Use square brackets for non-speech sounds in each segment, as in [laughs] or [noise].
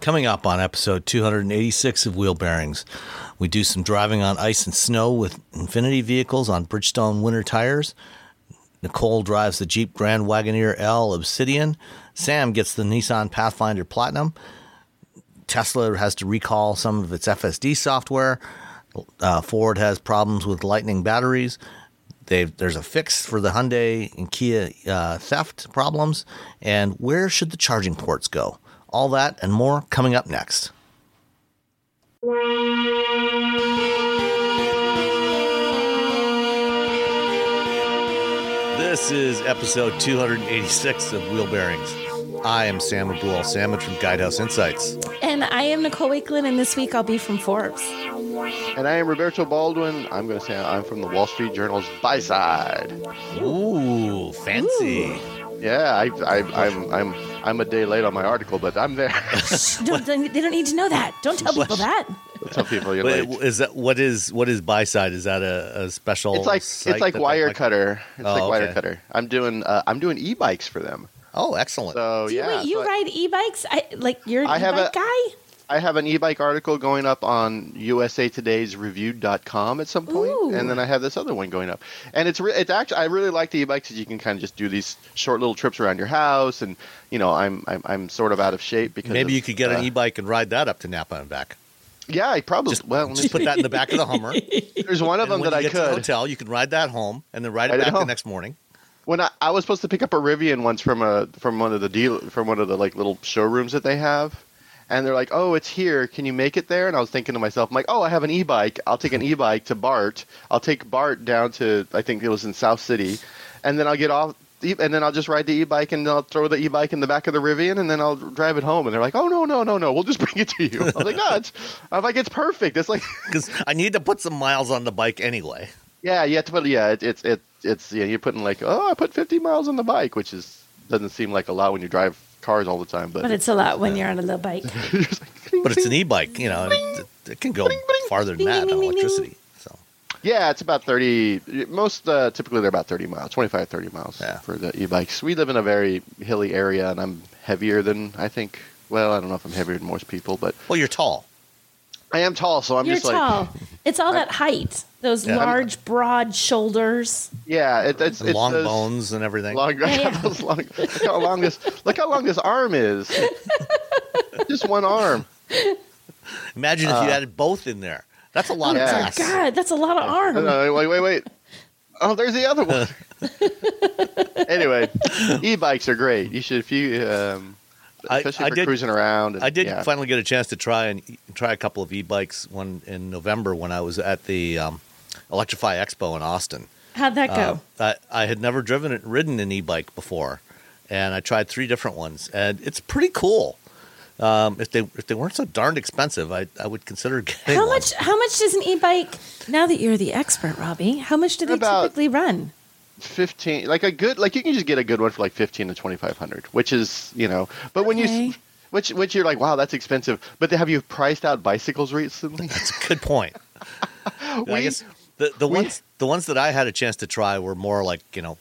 Coming up on episode 286 of Wheel Bearings, we do some driving on ice and snow with Infiniti vehicles on Bridgestone winter tires. Nicole drives the Jeep Grand Wagoneer L Obsidian. Sam gets the Nissan Pathfinder Platinum. Tesla has to recall some of its FSD software. Uh, Ford has problems with Lightning batteries. They've, there's a fix for the Hyundai and Kia uh, theft problems. And where should the charging ports go? All that and more coming up next. This is episode 286 of Wheel Bearings. I am Sam Abuelsamid from Guidehouse Insights. And I am Nicole Wakelin, and this week I'll be from Forbes. And I am Roberto Baldwin. I'm going to say I'm from the Wall Street Journal's buy side. Ooh, fancy. Yeah, I, I, I'm, I'm, I'm a day late on my article, but I'm there. [laughs] Don't, don't- they don't need to know that. Don't tell people that. Tell people you're Wait, late. is that what is what is buy side? Is that a, a special? It's like site it's like that they Wirecutter. It's Oh, like wire okay. cutter. I'm doing uh, I'm doing e-bikes for them. Oh, excellent. So Do you, yeah, wait, you so I- ride e-bikes? I, like you're an I have e-bike a- guy? I have an e-bike article going up on USA Today's Reviewed.com at some point, Ooh. and then I have this other one going up. And it's re- it's actually I really like the e-bikes because you can kind of just do these short little trips around your house, and you know I'm I'm, I'm sort of out of shape because Maybe of, you could get uh, an e-bike and ride that up to Napa and back. Yeah, I probably Just, well. let me just put that in the back of the Hummer. [laughs] There's one of and them when that you I get to the could. hotel, you can ride that home and then ride it Ride it back the next morning. when I, I was supposed to pick up a Rivian once from a from one of the deal from one of the like little showrooms that they have, and they're like, "Oh, it's here. Can you make it there?" And I was thinking to myself, I'm like, "Oh, I have an e-bike. I'll take an [laughs] e-bike to Bart. I'll take Bart down to I think it was in South City, and then I'll get off." And then I'll just ride the e-bike, and I'll throw the e-bike in the back of the Rivian, and then I'll drive it home. And they're like, "Oh no, no, no, no! We'll just [laughs] bring it to you." I was like, "No, it's." I'm like, "It's perfect. It's like." [laughs] Because I need to put some miles on the bike anyway. Yeah, you have to put yeah, it, it's it, it's yeah, you're putting like oh, I put 50 miles on the bike, which is doesn't seem like a lot when you drive cars all the time, but, But it's a lot when you're on a little bike. [laughs] But it's an e-bike, you know, it, it can go farther than that on electricity. So yeah, it's about 30. Most uh, typically they're about 30 miles, 25, 30 miles Yeah. for the e-bikes. We live in a very hilly area, and I'm heavier than I think. Well, I don't know if I'm heavier than most people, but well, you're tall. I am tall, so I'm you're just like tall. it's all that height. Those Yeah. large, broad shoulders. yeah, it, it's it's long those bones and everything. Long, [laughs] Yeah. [laughs] those long, look how long this look how long this arm is. [laughs] just one arm. Imagine if you had both in there. That's a lot Uh, Yeah. of mass. God, that's a lot of arm. No, no, wait, wait, wait. Oh, there's the other one. anyway, e-bikes are great. You should if you, um, I- especially I for did- cruising around. And, I did yeah. finally get a chance to try and try a couple of e-bikes. One in November when I was at the um, Electrify Expo in Austin. How'd that go? Uh, I, I had never driven it, ridden an e-bike before, and I tried three different ones, and it's pretty cool. Um, if they if they weren't so darned expensive, I I would consider [laughs] getting how one. much? How much does an e-bike? Now that you're the expert, Robbie, how much do they About- typically run? Fifteen, like a good, like you can just get a good one for like fifteen to twenty five hundred, which is you know. But when you, which which you're like, wow, that's expensive. But have you priced out bicycles recently? That's a good point. [laughs] I guess the the we- ones the ones that I had a chance to try were more like you know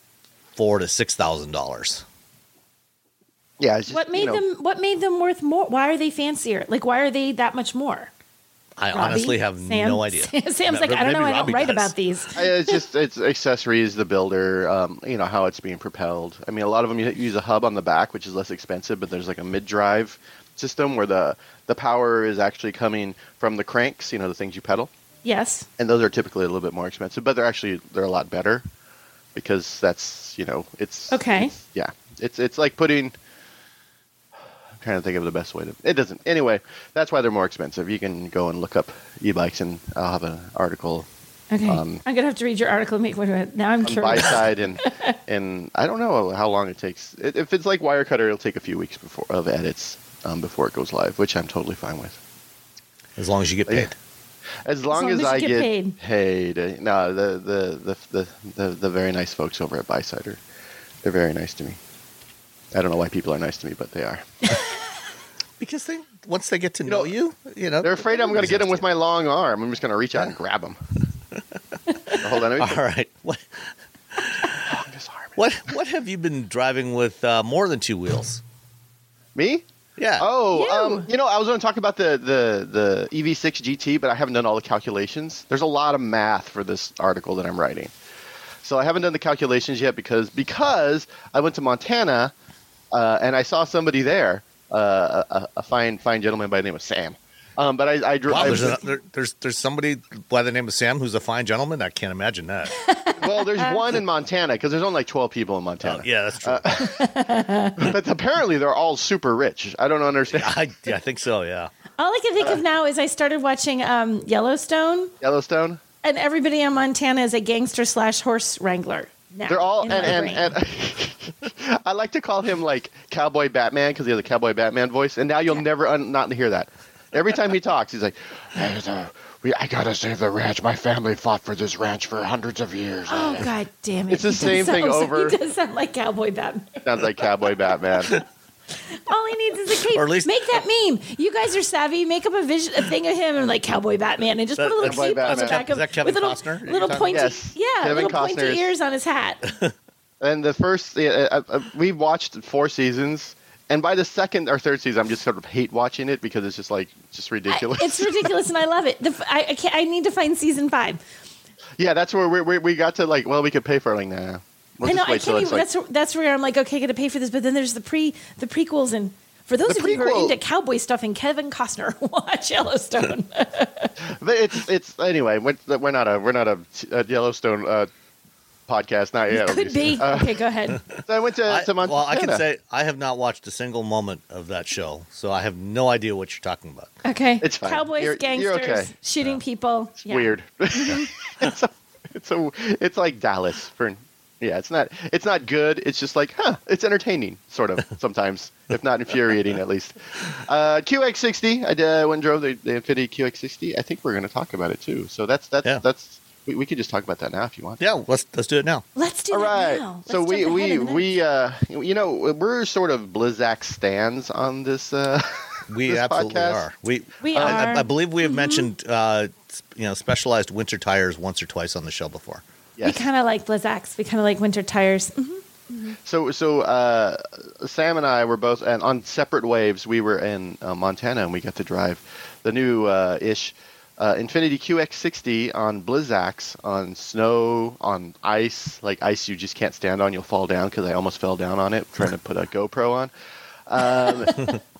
four to six thousand dollars. yeah. It's just, What you made know, them? What made them worth more? Why are they fancier? Like, why are they that much more? I Robbie? honestly have Sam? no idea. [laughs] Sam's like, I don't know. Maybe I don't write does. about these. It's just it's accessories, the builder, um, you know how it's being propelled. I mean, a lot of them use a hub on the back, which is less expensive, but there's like a mid drive system where the the power is actually coming from the cranks, you know, the things you pedal, Yes. and those are typically a little bit more expensive, but they're actually they're a lot better because that's you know it's Okay. it's- yeah, it's it's like putting. I'm trying to think of the best way to. It doesn't. Anyway, that's why they're more expensive. You can go and look up e-bikes, and I'll have an article Okay. Um, I'm gonna have to read your article and make one. of it. Now I'm on buy side and [laughs] and I don't know how long it takes. If it's like Wirecutter, it'll take a few weeks before of edits um, before it goes live, which I'm totally fine with. As long as you get Yeah. paid. As long, long as, as you I get get, paid. paid. uh, No, the the, the the the the very nice folks over at Buyside are they're very nice to me. I don't know why people are nice to me, but they are. [laughs] Because they once they get to You know, know, you, you know, They're afraid I'm going to get them with my. my long arm. I'm just going to reach out and grab them. [laughs] Hold on, All right. What arm. what what have you been driving with uh, more than two wheels? Me? Yeah. Oh, You. um, you know, I was going to talk about the, the, the EV6 GT, but I haven't done all the calculations. There's a lot of math for this article that I'm writing. So I haven't done the calculations yet because because I went to Montana uh, and I saw somebody there, uh, a, a fine fine gentleman by the name of Sam. Um, but I, I drove. Wow, there's, a, there, there's there's somebody by the name of Sam who's a fine gentleman. I can't imagine that. [laughs] well, there's one in Montana because there's only like 12 people in Montana. Oh, yeah, that's true. [laughs] But apparently they're all super rich. I don't understand. I, yeah, I think so. Yeah. All I can think of now is I started watching um, Yellowstone, Yellowstone. and everybody in Montana is a gangster slash horse wrangler. Now, They're all and and, and [laughs] I like to call him like Cowboy Batman because he has a Cowboy Batman voice, and now you'll never un- not hear that. Every time he talks, he's like, "Hey, we, "I gotta save the ranch. My family fought for this ranch for hundreds of years." Oh god damn it! It's the He same thing sound- over- He does sound like Cowboy Batman. Sounds like Cowboy Batman. [laughs] All he needs is a [laughs] cape. Or at least- make that meme. You guys are savvy. Make up a vision, a thing of him and like Cowboy Batman, and just That- put a little Cowboy cape on the Batman. back Is of that Kevin with little, Costner little pointy, Yes, yeah, Kevin little pointy ears on his hat. [laughs] and the first, uh, uh, we watched four seasons, and by the second or third season, I'm just sort of hate watching it because it's just like just I- ridiculous. it's ridiculous, and I love it. The, f- I, I, can't, I need to find season five. yeah, that's where we, we we got to like, well, we could pay for it. Like, nah. We'll I know. just I wait till can't even. like that's that's where I'm like, okay, got to pay for this. But then there's the pre the prequels and. For those The of you who are into cowboy stuff and Kevin Costner, [laughs] watch Yellowstone. [laughs] But it's it's anyway. We're, we're not a we're not a, a Yellowstone uh, podcast. Not yet. at Could be. Uh, okay, go ahead. [laughs] so I went to, I, to Montana. well, I can say I have not watched a single moment of that show, so I have no idea what you're talking about. Okay. It's fine. Cowboys, You're- gangsters, you're okay. shooting people. it's Yeah. weird. it's a, it's a it's like Dallas for yeah. It's not it's not good. It's just like huh. It's entertaining sort of [laughs] sometimes, if not infuriating at least. Uh, QX60. I did, uh, went and drove the, the Infiniti QX60. I think we're going to talk about it too. So that's that's Yeah. that's we, we could just talk about that now if you want. Yeah, let's let's do it now. Let's do All that right. now. So Let's we we ahead of the we uh you know we're sort of Blizzak stands on this uh We this absolutely podcast. are. We We I, I- are. Mm-hmm. I believe we have mentioned uh, you know specialized winter tires once or twice on the show before. We kind of like Blizzaks. We kind of like winter tires. Mhm. So so uh Sam and I were both and on separate waves. We were in uh, Montana and we got to drive the new uh, ish uh, Infiniti QX60 on Blizzaks on snow on ice like ice you just can't stand on. You'll fall down because I almost fell down on it trying to put a GoPro on. Um, [laughs]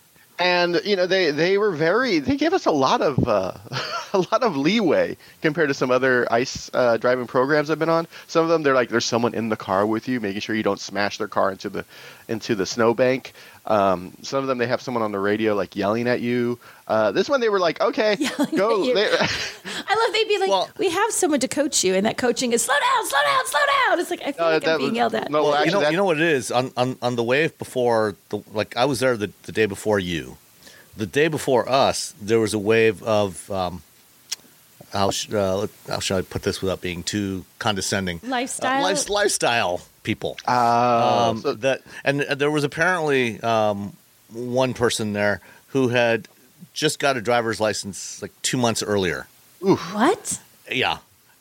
and you know they they were very they gave us a lot of uh, [laughs] a lot of leeway compared to some other ice uh, driving programs I've been on. Some of them they're like there's someone in the car with you, making sure you don't smash their car into the into the snowbank. Um, some of them they have someone on the radio like yelling at you. Uh, this one they were like, okay, [laughs] Yelling go. They- [laughs] [laughs] I love they'd be like, Well- we have someone to coach you, and that coaching is slow down, slow down, slow down. It's like I feel No, like that I'm being was- yelled at. no, Well, actually, you know, that- you know what it is on, on on the wave before the like I was there the, the day before you. The day before us, there was a wave of um, how sh- uh, how should I put this without being too condescending? Lifestyle? uh, life- lifestyle people. Uh, um, so- that and there was apparently um, one person there who had just got a driver's license like two months earlier. What? Yeah,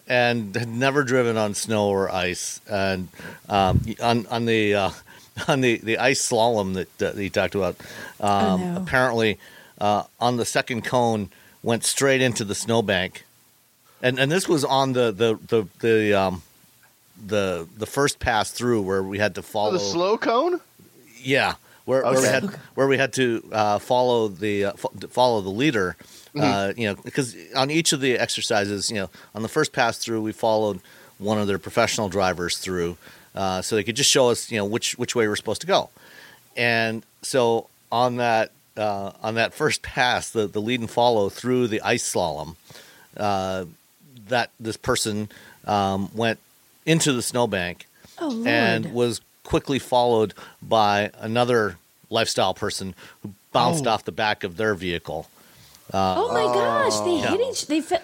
and had never driven on snow or ice, and um, on on the uh, [laughs] on the, the ice slalom that, that he talked about. Um, Oh, no. Apparently, uh, on the second cone, went straight into the snowbank, and and this was on the the the the um, the the first pass through where we had to oh, follow. the slow cone. Yeah, where, where we had where we had to uh, follow the uh, fo- follow the leader. Mm-hmm. Uh, you know, because on each of the exercises, you know, on the first pass through, we followed one of their professional drivers through, uh, so they could just show us, you know, which which way we're supposed to go. And so on that uh, on that first pass, the the lead and follow through the ice slalom, uh, that this person um, went into the snowbank Oh and was quickly followed by another lifestyle person who bounced off the back of their vehicle. oh my gosh, they hit each. They fit.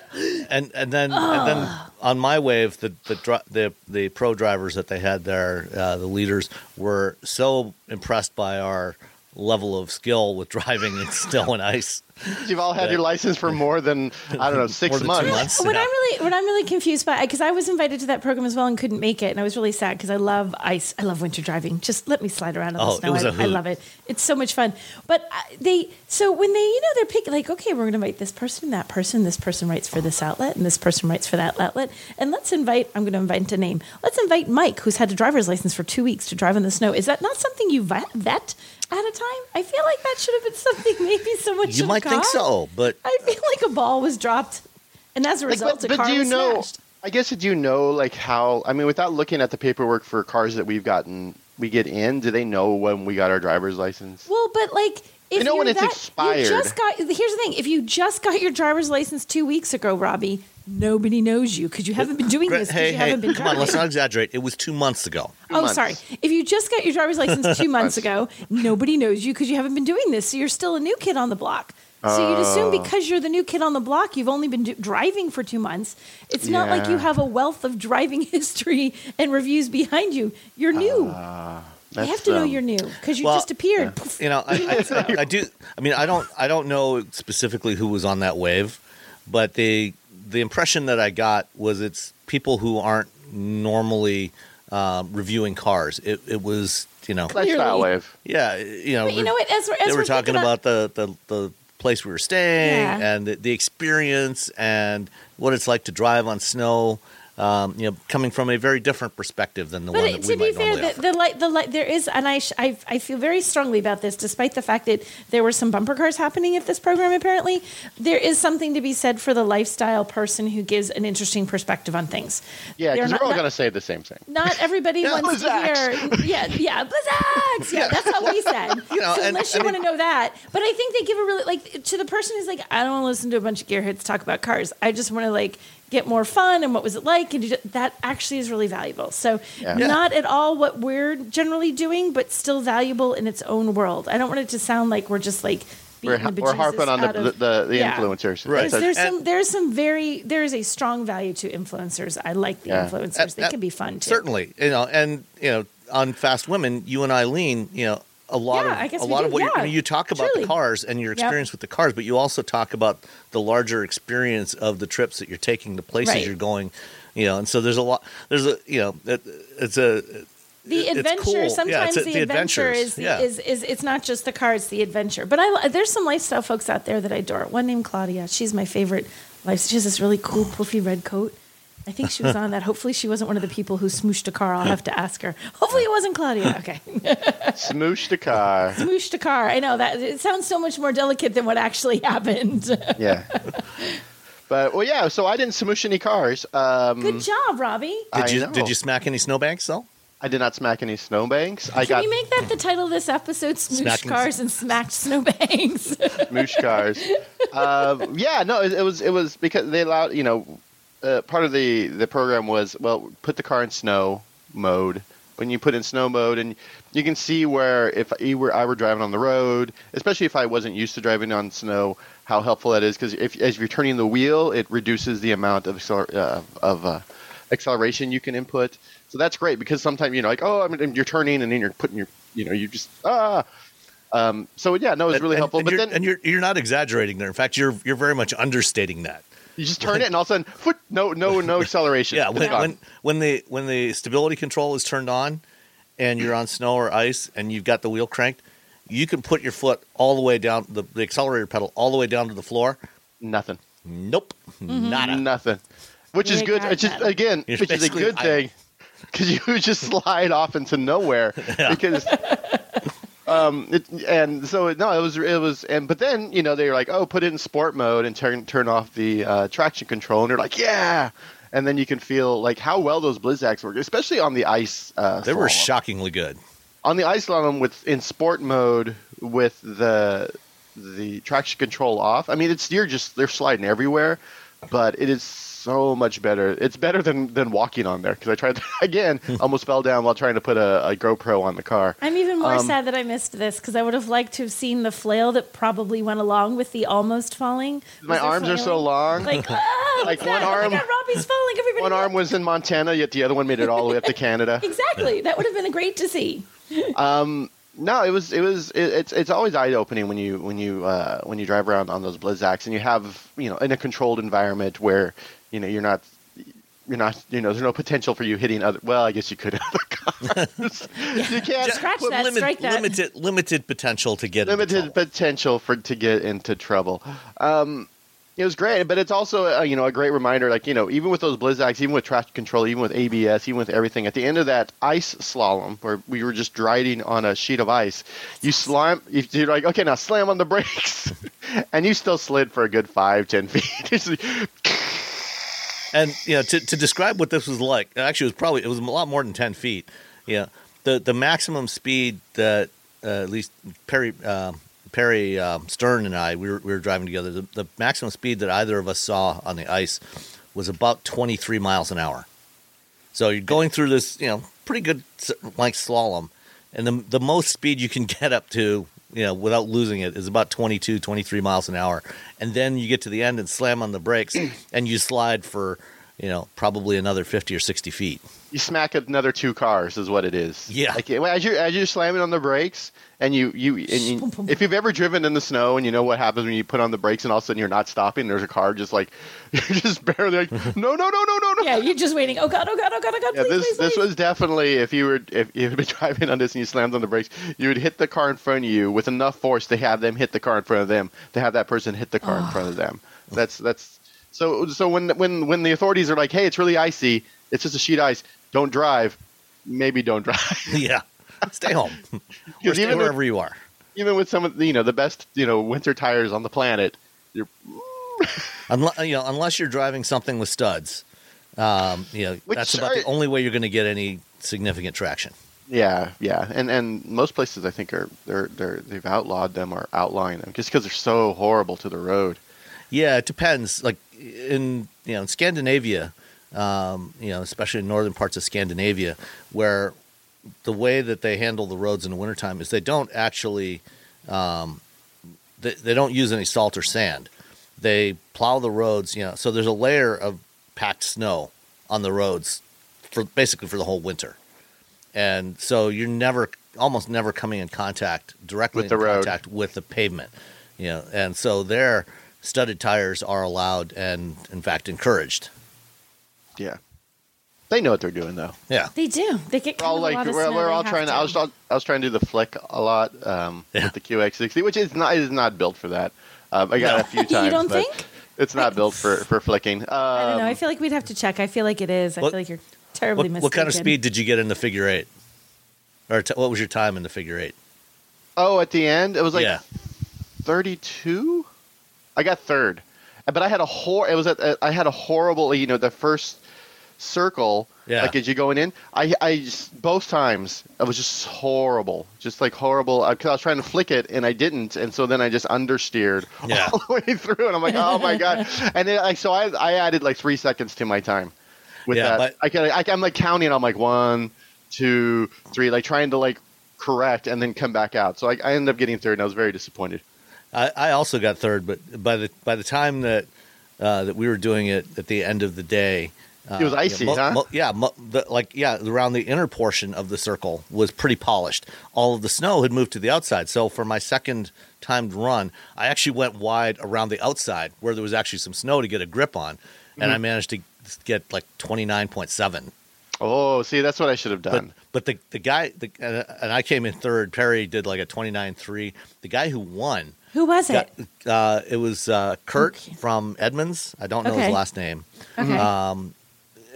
And and then and then on my wave, the the the, the pro drivers that they had there, uh, the leaders were so impressed by our level of skill with driving in [laughs] snow and ice. You've all had your license for more than I don't know [laughs] six More than two months. months. What Yeah. I'm really, what I'm really confused by, because I was invited to that program as well and couldn't make it, and I was really sad because I love ice, I love winter driving. Just let me slide around on Oh, the it snow. was a I, I hoot. love it. It's so much fun. But uh, they, so when they, you know, they're picking like, okay, we're going to invite this person, that person, this person writes for this outlet, and this person writes for that outlet, and let's invite. I'm going to invite a name. Let's invite Mike, who's had a driver's license for two weeks to drive in the snow. Is that not something you vet, vet at a time? I feel like that should have been something [laughs] maybe someone You should might have think so, but I feel like a ball was dropped, and as a Like, result, but, a but car do you was know? smashed. I guess do you know like how? I mean, without looking at the paperwork for cars that we've gotten, we get in. Do they know when we got our driver's license? Well, but like, if They know you're when it's that, expired. You just got. Here's the thing: if you just got your driver's license two weeks ago, Robbie, nobody knows you because you haven't been doing this. hey, you hey, haven't been come on, let's not exaggerate. It was two months ago. Oh, months. sorry. If you just got your driver's license two [laughs] months ago, nobody knows you because you haven't been doing this. So you're still a new kid on the block. So you'd oh. assume Oh. because you're the new kid on the block, you've only been do- driving for two months. It's not like you have a wealth of driving [laughs] history and reviews behind you. You're new. Ah. I have that's, to know um, you're new because you Well, just appeared. Poof. You know, I, [laughs] I, I do. I mean, I don't. I don't know specifically who was on that wave, but the the impression that I got was it's people who aren't normally um, reviewing cars. It, it was, you know, lifestyle Clearly. wave. yeah, you know. But you know what? As we're, as they were we're talking thinking about the, the the place we were staying Yeah. and the, the experience and what it's like to drive on snow. Um, you know, coming from a very different perspective than the But one it- that we to be might fair, normally the, the light, the light, there is, and I, sh- I, I feel very strongly about this, despite the fact that there were some bumper cars happening at this program. Apparently, there is something to be said for the lifestyle person who gives an interesting perspective on things. Yeah, They're because not- we're all going to say the same thing. Not everybody [laughs] Yeah, wants to hear. Yeah, yeah, Blizzaks. Yeah, that's how we [laughs] said. [laughs] You know, so and- unless you want to know that, but I think they give a really like to the person who's like, I don't want to listen to a bunch of gearheads talk about cars. I just want to like get more fun and what was it like, and you ju- that actually is really valuable. So Yeah. not at all what we're generally doing, but still valuable in its own world. I don't want it to sound like we're just like. We're, beating we're harping on out the, of- the, the, the Yeah. influencers. Right. There's, there's And- some there's some very there is a strong value to influencers. I like the Yeah. influencers. They can be fun too. Certainly, you know, and you know, on Fast Women, you and Eileen, you know, a lot Yeah, of a lot do, of what you. I mean, you talk about Truly. the cars and your Yep. experience with the cars, but you also talk about the larger experience of the trips that you're taking, the places Right. you're going, you know, and so there's a lot. There's a you know, it, it's a the adventure cool. Sometimes it's a- the, the adventure is, Yeah. is is it's not just the car it's the adventure but i there's some lifestyle folks out there that i adore one named claudia she's my favorite life she has this really cool poofy red coat i think she was on that hopefully she wasn't one of the people who smooshed a car i'll have to ask her hopefully it wasn't claudia [laughs] okay Smoosh a car. smooshed a car i know that it sounds so much more delicate than what actually happened [laughs] yeah. But well, yeah. So I didn't smoosh any cars. Um, good job robbie did you did you smack any snowbanks though? I did not smack any snowbanks. I can got we make that the title of this episode smooshed Smacking- cars and smacked snowbanks smoosh cars. [laughs] um, yeah, no, it, it was it was because they allowed you know uh, part of the the program was well put the car in snow mode. When you put in snow mode, and you can see where if I were I were driving on the road, especially if I wasn't used to driving on snow, how helpful that is because if as you're turning the wheel, it reduces the amount of acceler- uh, of uh, acceleration you can input. So that's great because sometimes you know like oh I mean you're turning and then you're putting your you know you just ah. Um, so yeah, no, it was And- really and- helpful. and but you're, then and you're you're not exaggerating there. In fact, you're you're very much understating that. You just [laughs] turn it, and all of a sudden, foot, no, no, no [laughs] acceleration. Yeah, when, when when the when the stability control is turned on, and you're on snow or ice, and you've got the wheel cranked, you can put your foot all the way down the, the accelerator pedal all the way down to the floor. nothing, Nope, Mm-hmm. nada. nothing, which is good. It's just that. again, You're which is a good idle. thing because you [laughs] just slide off into nowhere because um, it, and so no, it was it was, and but then you know they were like, oh, put it in sport mode and turn turn off the uh, traction control, and they're like, yeah, and then you can feel like how well those Blizzaks work, especially on the ice. Uh, They were slalom. shockingly good. on the ice slalom with in sport mode with the the traction control off. I mean, it's you're just they're sliding everywhere, but it is so much better. It's better than than walking on there because I tried to, [laughs] again, [laughs] almost fell down while trying to put a, a GoPro on the car. I'm even more Um, sad that I missed this because I would have liked to have seen the flail that probably went along with the almost falling. My arms are so long. Like, ah, [laughs] Like one? Oh arm- God, Robbie's falling. Everybody One arm was in Montana, yet the other one made it all the way up to Canada. Exactly. That would have been great to see. No, it was it was it, it's it's always eye opening when you when you uh, when you drive around on those Blizzaks and you have you know in a controlled environment where you know you're not you're not you know there's no potential for you hitting other well I guess you could [laughs] other cars you can't Scratch put that. Limit- strike that. Limited, limited potential to get into limited trouble. potential for to get into trouble. Um, it was great, but it's also uh, you know a great reminder. Like you know, even with those Blizzaks, even with traction control, even with ABS, even with everything, at the end of that ice slalom where we were just riding on a sheet of ice, you slam. You're like, okay, now slam on the brakes, [laughs] and you still slid for a good five, ten feet. [laughs] And you know, to, to describe what this was like, actually, it was probably it was a lot more than ten feet. Yeah, the the maximum speed that uh, at least Perry uh, Perry uh, Stern and I we were, we were driving together. The, the maximum speed that either of us saw on the ice was about twenty three miles an hour. So you're going through this, you know, pretty good like slalom, and the the most speed you can [laughs] get up to, you know, without losing it is about 22, 23 miles an hour. And then you get to the end and slam on the brakes [clears throat] and you slide for, you know, probably another 50 or 60 feet. you smack another two cars is what it is. Yeah. Like as you as you're slamming on the brakes and you you and you, if you've ever driven in the snow and you know what happens when you put on the brakes and all of a sudden you're not stopping, there's a car just like [laughs] you're just barely like [laughs] no no no no no no. Yeah, you're just waiting. Oh God! Oh God! Oh God! Oh God! Yeah, please, this please, this please. was definitely if you were if you had been [laughs] driving on this and you slammed on the brakes, you would hit the car in front of you with enough force to have them hit the car in front of them to have that person hit the car in front of them. That's that's so so when when when the authorities are like, hey, it's really icy, it's just a sheet of ice, don't drive. Maybe don't drive. yeah. Stay home. [laughs] or stay even with- wherever you are. Even with some of the, you know the best you know winter tires on the planet, you're [laughs] Unless, you know, unless you're driving something with studs. Um, you know, Which that's about are- the only way you're going to get any significant traction. yeah yeah, and and most places I think are they're they're they've outlawed them or outlawing them just because they're so horrible to the road. Yeah, it depends. Like in you know in Scandinavia, um, you know, especially in northern parts of Scandinavia, where the way that they handle the roads in the wintertime is they don't actually um, they, they don't use any salt or sand. They plow the roads, you know, so there's a layer of packed snow on the roads for basically for the whole winter. And so you're never almost never coming in contact directly With the in road. contact with the pavement. You know, and so there studded tires are allowed and in fact encouraged. Yeah, they know what they're doing though. Yeah. They do. They get We're all of a like lot we're, snow. we're all trying to. to. I was I was trying to do the flick a lot um, [laughs] Yeah. with the QX60, which is not is not built for that. Um, I got No. it a few [laughs] times. You times. don't but think? It's not built for [laughs] for flicking. Um, I don't know. I feel like we'd have to check. I feel like it is. I What- feel like you're terribly What, mistaken. what kind of speed did you get in the figure eight? Or t- what was your time in the figure eight? oh, at the end, it was like yeah. 32. I got third, but I had a hor. It was at, I had a horrible. You know, the first circle. Yeah. Like as you're going in, I I just, both times it was just horrible, just like horrible. Because I was trying to flick it and I didn't, and so then I just understeered [laughs] Yeah. all the way through, and I'm like, oh my god! [laughs] And then like so I I added like three seconds to my time with Yeah, that. but- I can I, I'm like counting. I'm like one, two, three, like trying to like correct and then come back out. So I, I ended up getting third, and I was very disappointed. I, I also got third, but by the by the time that uh, that we were doing it at the end of the day, uh, It was icy, mo- huh? mo- yeah, mo- the, like yeah, around the inner portion of the circle was pretty polished. All of the snow had moved to the outside. So for my second timed run, I actually went wide around the outside where there was actually some snow to get a grip on, and Mm-hmm. I managed to get like twenty nine point seven. Oh, see, that's what I should have done. but the the guy the, and, and I came in third. Perry did like a twenty nine three. The guy who won Who was got, it? uh, it was uh, Kurt Okay. from Edmunds. I don't know Okay. his last name, Okay. um,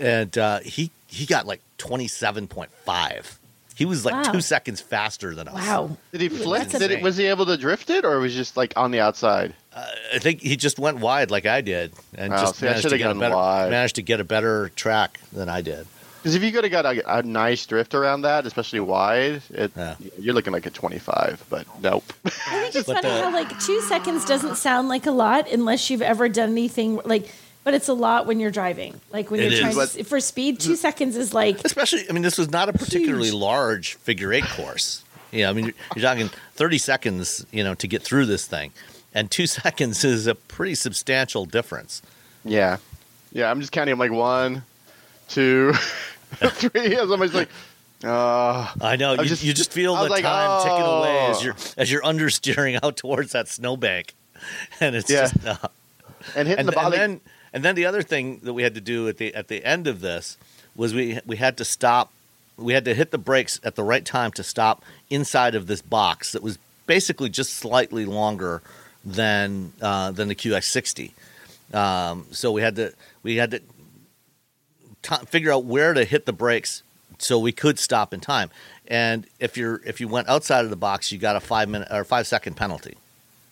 and uh, he he got like twenty seven point five. He was like Wow. two seconds faster than us. Wow. Did he flip? Did it, was he able to drift it, or was he just like on the outside? I think he just went wide like I did, and Oh, just see, I managed to get a better wide. managed to get a better track than I did. Because if you could have got a, a nice drift around that, especially wide, it, Yeah. you're looking like a 25. But nope. I think it's But funny the- how like two seconds doesn't sound like a lot unless you've ever done anything like, but it's a lot when you're driving. Like when It you're trying to, for speed, two seconds is like Especially, I mean, this was not a particularly Huge. large figure eight course. Yeah, I mean, you're, you're talking 30 seconds, you know, to get through this thing, and two [laughs] seconds is a pretty substantial difference. yeah, yeah. I'm just counting. I'm like one, two, [laughs] three. [laughs] As somebody's like, uh, I know I you, just- you just feel the like, time ticking away as oh. you're as you're understeering out towards that snowbank, and it's Yeah. just. Uh, and hitting and, the bottom. and then and then the other thing that we had to do at the at the end of this was we we had to stop we had to hit the brakes at the right time to stop inside of this box that was basically just slightly longer than uh, than the QX60. Um, so we had to we had to t- figure out where to hit the brakes so we could stop in time. And if you're if you went outside of the box, you got a five minute or five second penalty.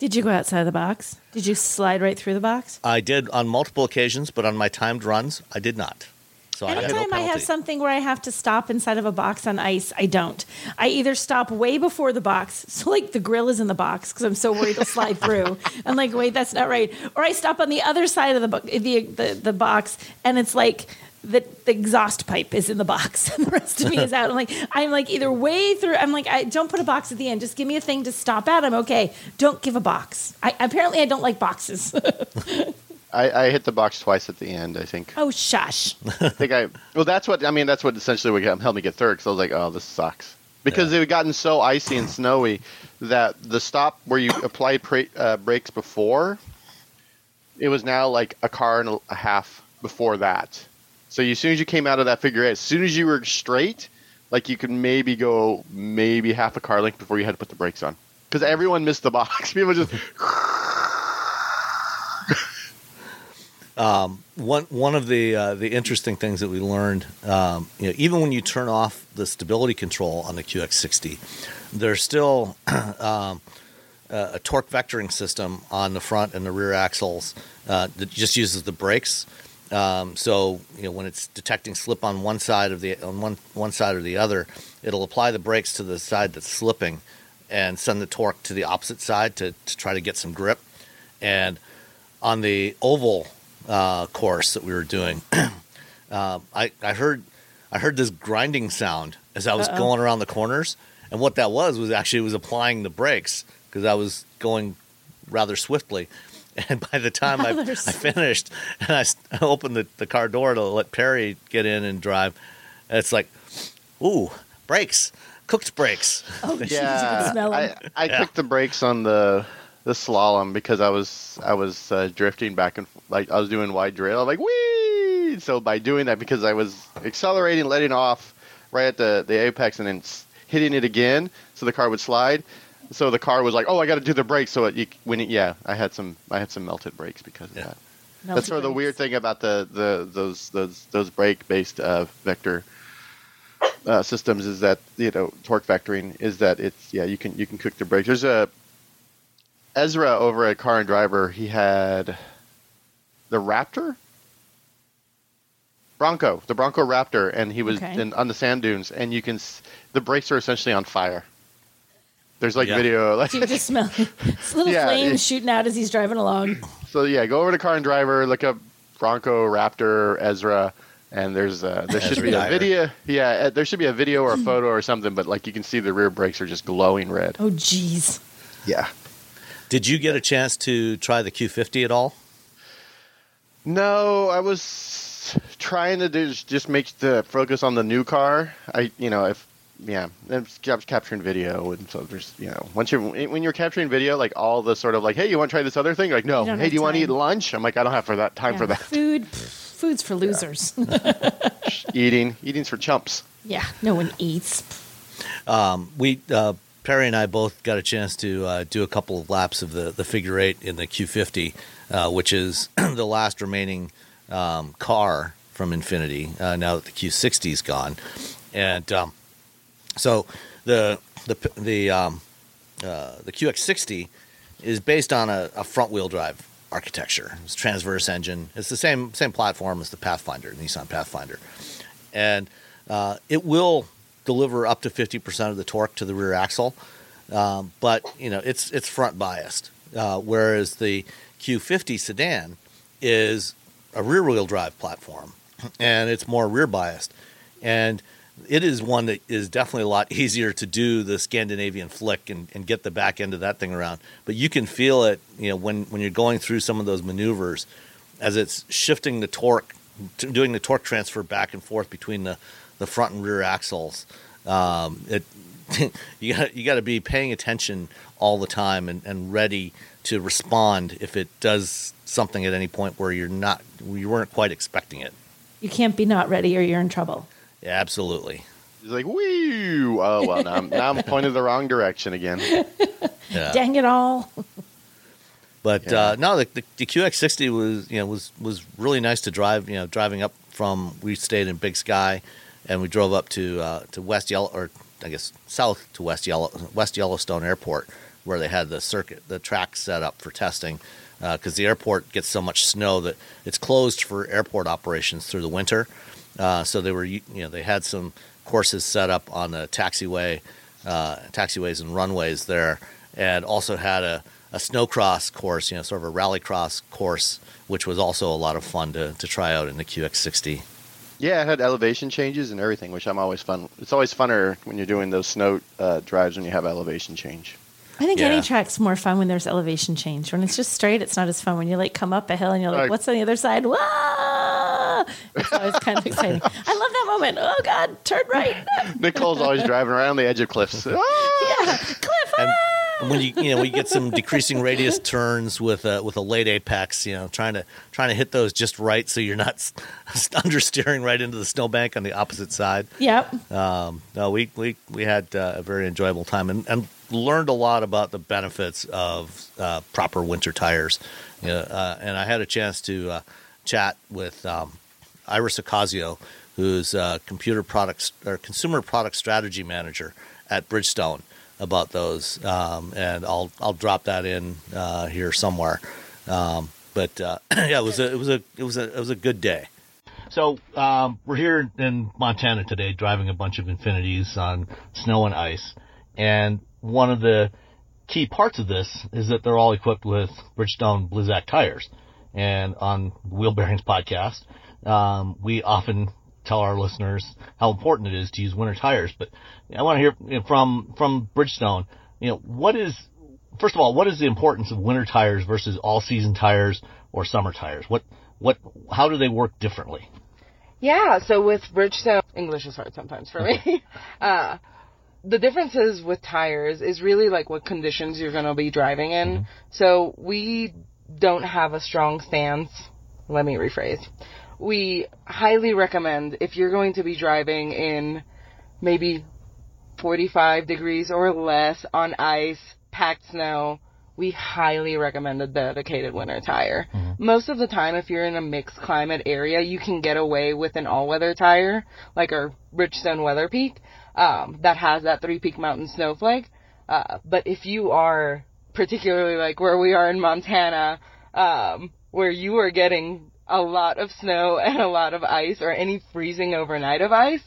Did you go outside of the box? Did you slide right through the box? I did on multiple occasions, but on my timed runs, I did not. So I had no I have something where I have to stop inside of a box on ice, I don't. I either stop way before the box, [laughs] so like the grill is in the box because I'm so worried it'll slide [laughs] through. I'm like, wait, that's not right. Or I stop on the other side of the bo- the the, the box, and it's like the, the exhaust pipe is in the box, [laughs] and the rest of me is out. I'm like, I'm like either way through. I'm like, I don't put a box at the end. Just give me a thing to stop at. I'm okay. Don't give a box. I apparently I don't like boxes. [laughs] I, I hit the box twice at the end. I think. oh shush. I think I. Well, that's what I mean. That's what essentially would helped me get through. Because I was like, oh, this sucks. Because it had gotten so icy and snowy that the stop where you applied pra- uh, brakes before, it was now like a car and a- a half before that. So you, as soon as you came out of that figure eight, as soon as you were straight, like you could maybe go maybe half a car length before you had to put the brakes on. Because everyone missed the box. [laughs] People just [laughs] one one of the uh, the interesting things that we learned, um, you know, even when you turn off the stability control on the QX60, there's still [clears throat] um, a a torque vectoring system on the front and the rear axles uh, that just uses the brakes. Um, so you know when it's detecting slip on one side of the on one one side or the other, it'll apply the brakes to the side that's slipping, and send the torque to the opposite side to, to try to get some grip. And on the oval uh, course that we were doing, [clears throat] uh, I, I heard I heard this grinding sound as I was going around the corners, and what that was was actually it was applying the brakes because I was going rather swiftly. And by the time I, I finished and I opened the, the car door to let Perry get in and drive, it's like, ooh, brakes, cooked brakes. Oh, jeez, you yeah, can smell 'em. I, I Yeah. took the brakes on the the slalom because I was I was uh, drifting back and f- like I was doing wide drill. I'm like wee. So by doing that, because I was accelerating, letting off right at the the apex, and then hitting it again, so the car would slide. So the car was like, "Oh, I got to do the brakes." So it, you, when it, yeah, I had some I had some melted brakes because of Yeah. that. Melted That's sort of the weird thing about the, the those those those brake based uh, vector uh, systems is that you know torque vectoring is that it's yeah you can you can cook the brakes. There's a Ezra over at Car and Driver. He had the Raptor, Bronco, the Bronco Raptor, and he was Okay. in, on the sand dunes, and you can the brakes are essentially on fire. There's like Yeah. video [laughs] like You just smell it's little Yeah, flames it- shooting out as he's driving along. So yeah, go over to Car and Driver, look up Bronco Raptor Ezra, and there's uh, there should Ezra be a Dyer. video. Yeah, uh, there should be a video or a photo or something. But like you can see, the rear brakes are just glowing red. Oh, jeez. Yeah. Did you get a chance to try the Q50 at all? No, I was trying to do just make the focus on the new car. I you know if yeah, I'm capturing video, and so there's you know once you're when you're capturing video, like all the sort of like, hey, you want to try this other thing? Like, no, hey, do you want to eat lunch? I'm like, I don't have for that time for that. Food, pff, food's for losers. [laughs] Eating, eating's for chumps. yeah, no one eats. we uh, Perry and I both got a chance to uh, do a couple of laps of the, the figure eight in the Q50, uh, which is [clears throat] the last remaining um, car from Infiniti. Uh, now that the Q60 is gone, and um, So the the the um, uh, the QX60 is based on a, a front wheel drive architecture. It's transverse engine. It's the same same platform as the Pathfinder, Nissan Pathfinder, and uh, it will deliver up to fifty percent of the torque to the rear axle. Um, but you know it's it's front biased, uh, whereas the Q50 sedan is a rear wheel drive platform, and it's more rear biased, and it is one that is definitely a lot [laughs] easier to do the Scandinavian flick and, and get the back end of that thing around. But you can feel it, you know, when, when you're going through some of those maneuvers as it's shifting the torque, doing the torque transfer back and forth between the, the front and rear axles. Um, it, [laughs] you got you got to be paying attention all the time and, and ready to respond if it does something at any point where you're not you weren't quite expecting it. You can't be not ready or you're in trouble. Yeah, absolutely. He's like, wee. Oh well, now I'm, now I'm [laughs] pointed the wrong direction again. [laughs] Yeah. Dang it all. But Yeah. uh, no, the, the, the QX60 was you know was was really nice to drive. You know, driving up from we stayed in Big Sky, and we drove up to uh, to West Yellow or I guess south to West Yellow West Yellowstone Airport, where they had the circuit the track set up for testing. Because the airport gets so much snow that it's closed for airport operations through the winter. Uh, so they were you know they had some courses set up on the taxiway, uh, taxiways and runways there, and also had a, a snowcross course, you know, sort of a rallycross course, which was also a lot of fun to, to try out in the QX60. Yeah, it had elevation changes and everything, which I'm always fun. It's always funner when you're doing those snow uh, drives when you have elevation change. I think Yeah. any track's more fun when there's elevation change. When it's just straight, it's not as fun. When you like come up a hill and you're like, Right. "What's on the other side?" Whoa! It's always kind of exciting. I love that moment. Oh God, turn right. [laughs] Nicole's always driving around the edge of cliffs. Ah! [laughs] yeah, cliff. And, ah! and when you you know when you get some decreasing radius turns with a with a late apex, you know, trying to trying to hit those just right so you're not s- [laughs] understeering right into the snowbank on the opposite side. Yep. Um, no, we we we had uh, a very enjoyable time and, and learned a lot about the benefits of uh, proper winter tires. Uh, and I had a chance to uh, chat with um, Iris Ocasio, who's uh, computer products or consumer product strategy manager at Bridgestone, about those. Um, and I'll I'll drop that in uh, here somewhere. Um, but uh, [clears throat] yeah, it was a it was a it was a it was a good day. So um, we're here in Montana today, driving a bunch of Infinitis on snow and ice, and one of the key parts of this is that they're all equipped with Bridgestone Blizzak tires. And on Wheel Bearings podcast, um, we often tell our listeners how important it is to use winter tires. But I want to hear you know, from from Bridgestone. You know, what is first of all, what is the importance of winter tires versus all season tires or summer tires? What what how do they work differently? Yeah, so with Bridgestone, English is hard sometimes for me. [laughs] uh, the differences with tires is really like what conditions you're going to be driving in. Mm-hmm. So we don't have a strong stance. Let me rephrase. We highly recommend if you're going to be driving in maybe 45 degrees or less on ice, packed snow, we highly recommend a dedicated winter tire. Mm-hmm. Most of the time, if you're in a mixed climate area, you can get away with an all-weather tire, like our Bridgestone WeatherPeak, um, that has that three-peak mountain snowflake. Uh, but if you are particularly like where we are in Montana, um, where you are getting a lot of snow [laughs] and a lot of ice, or any freezing overnight of ice,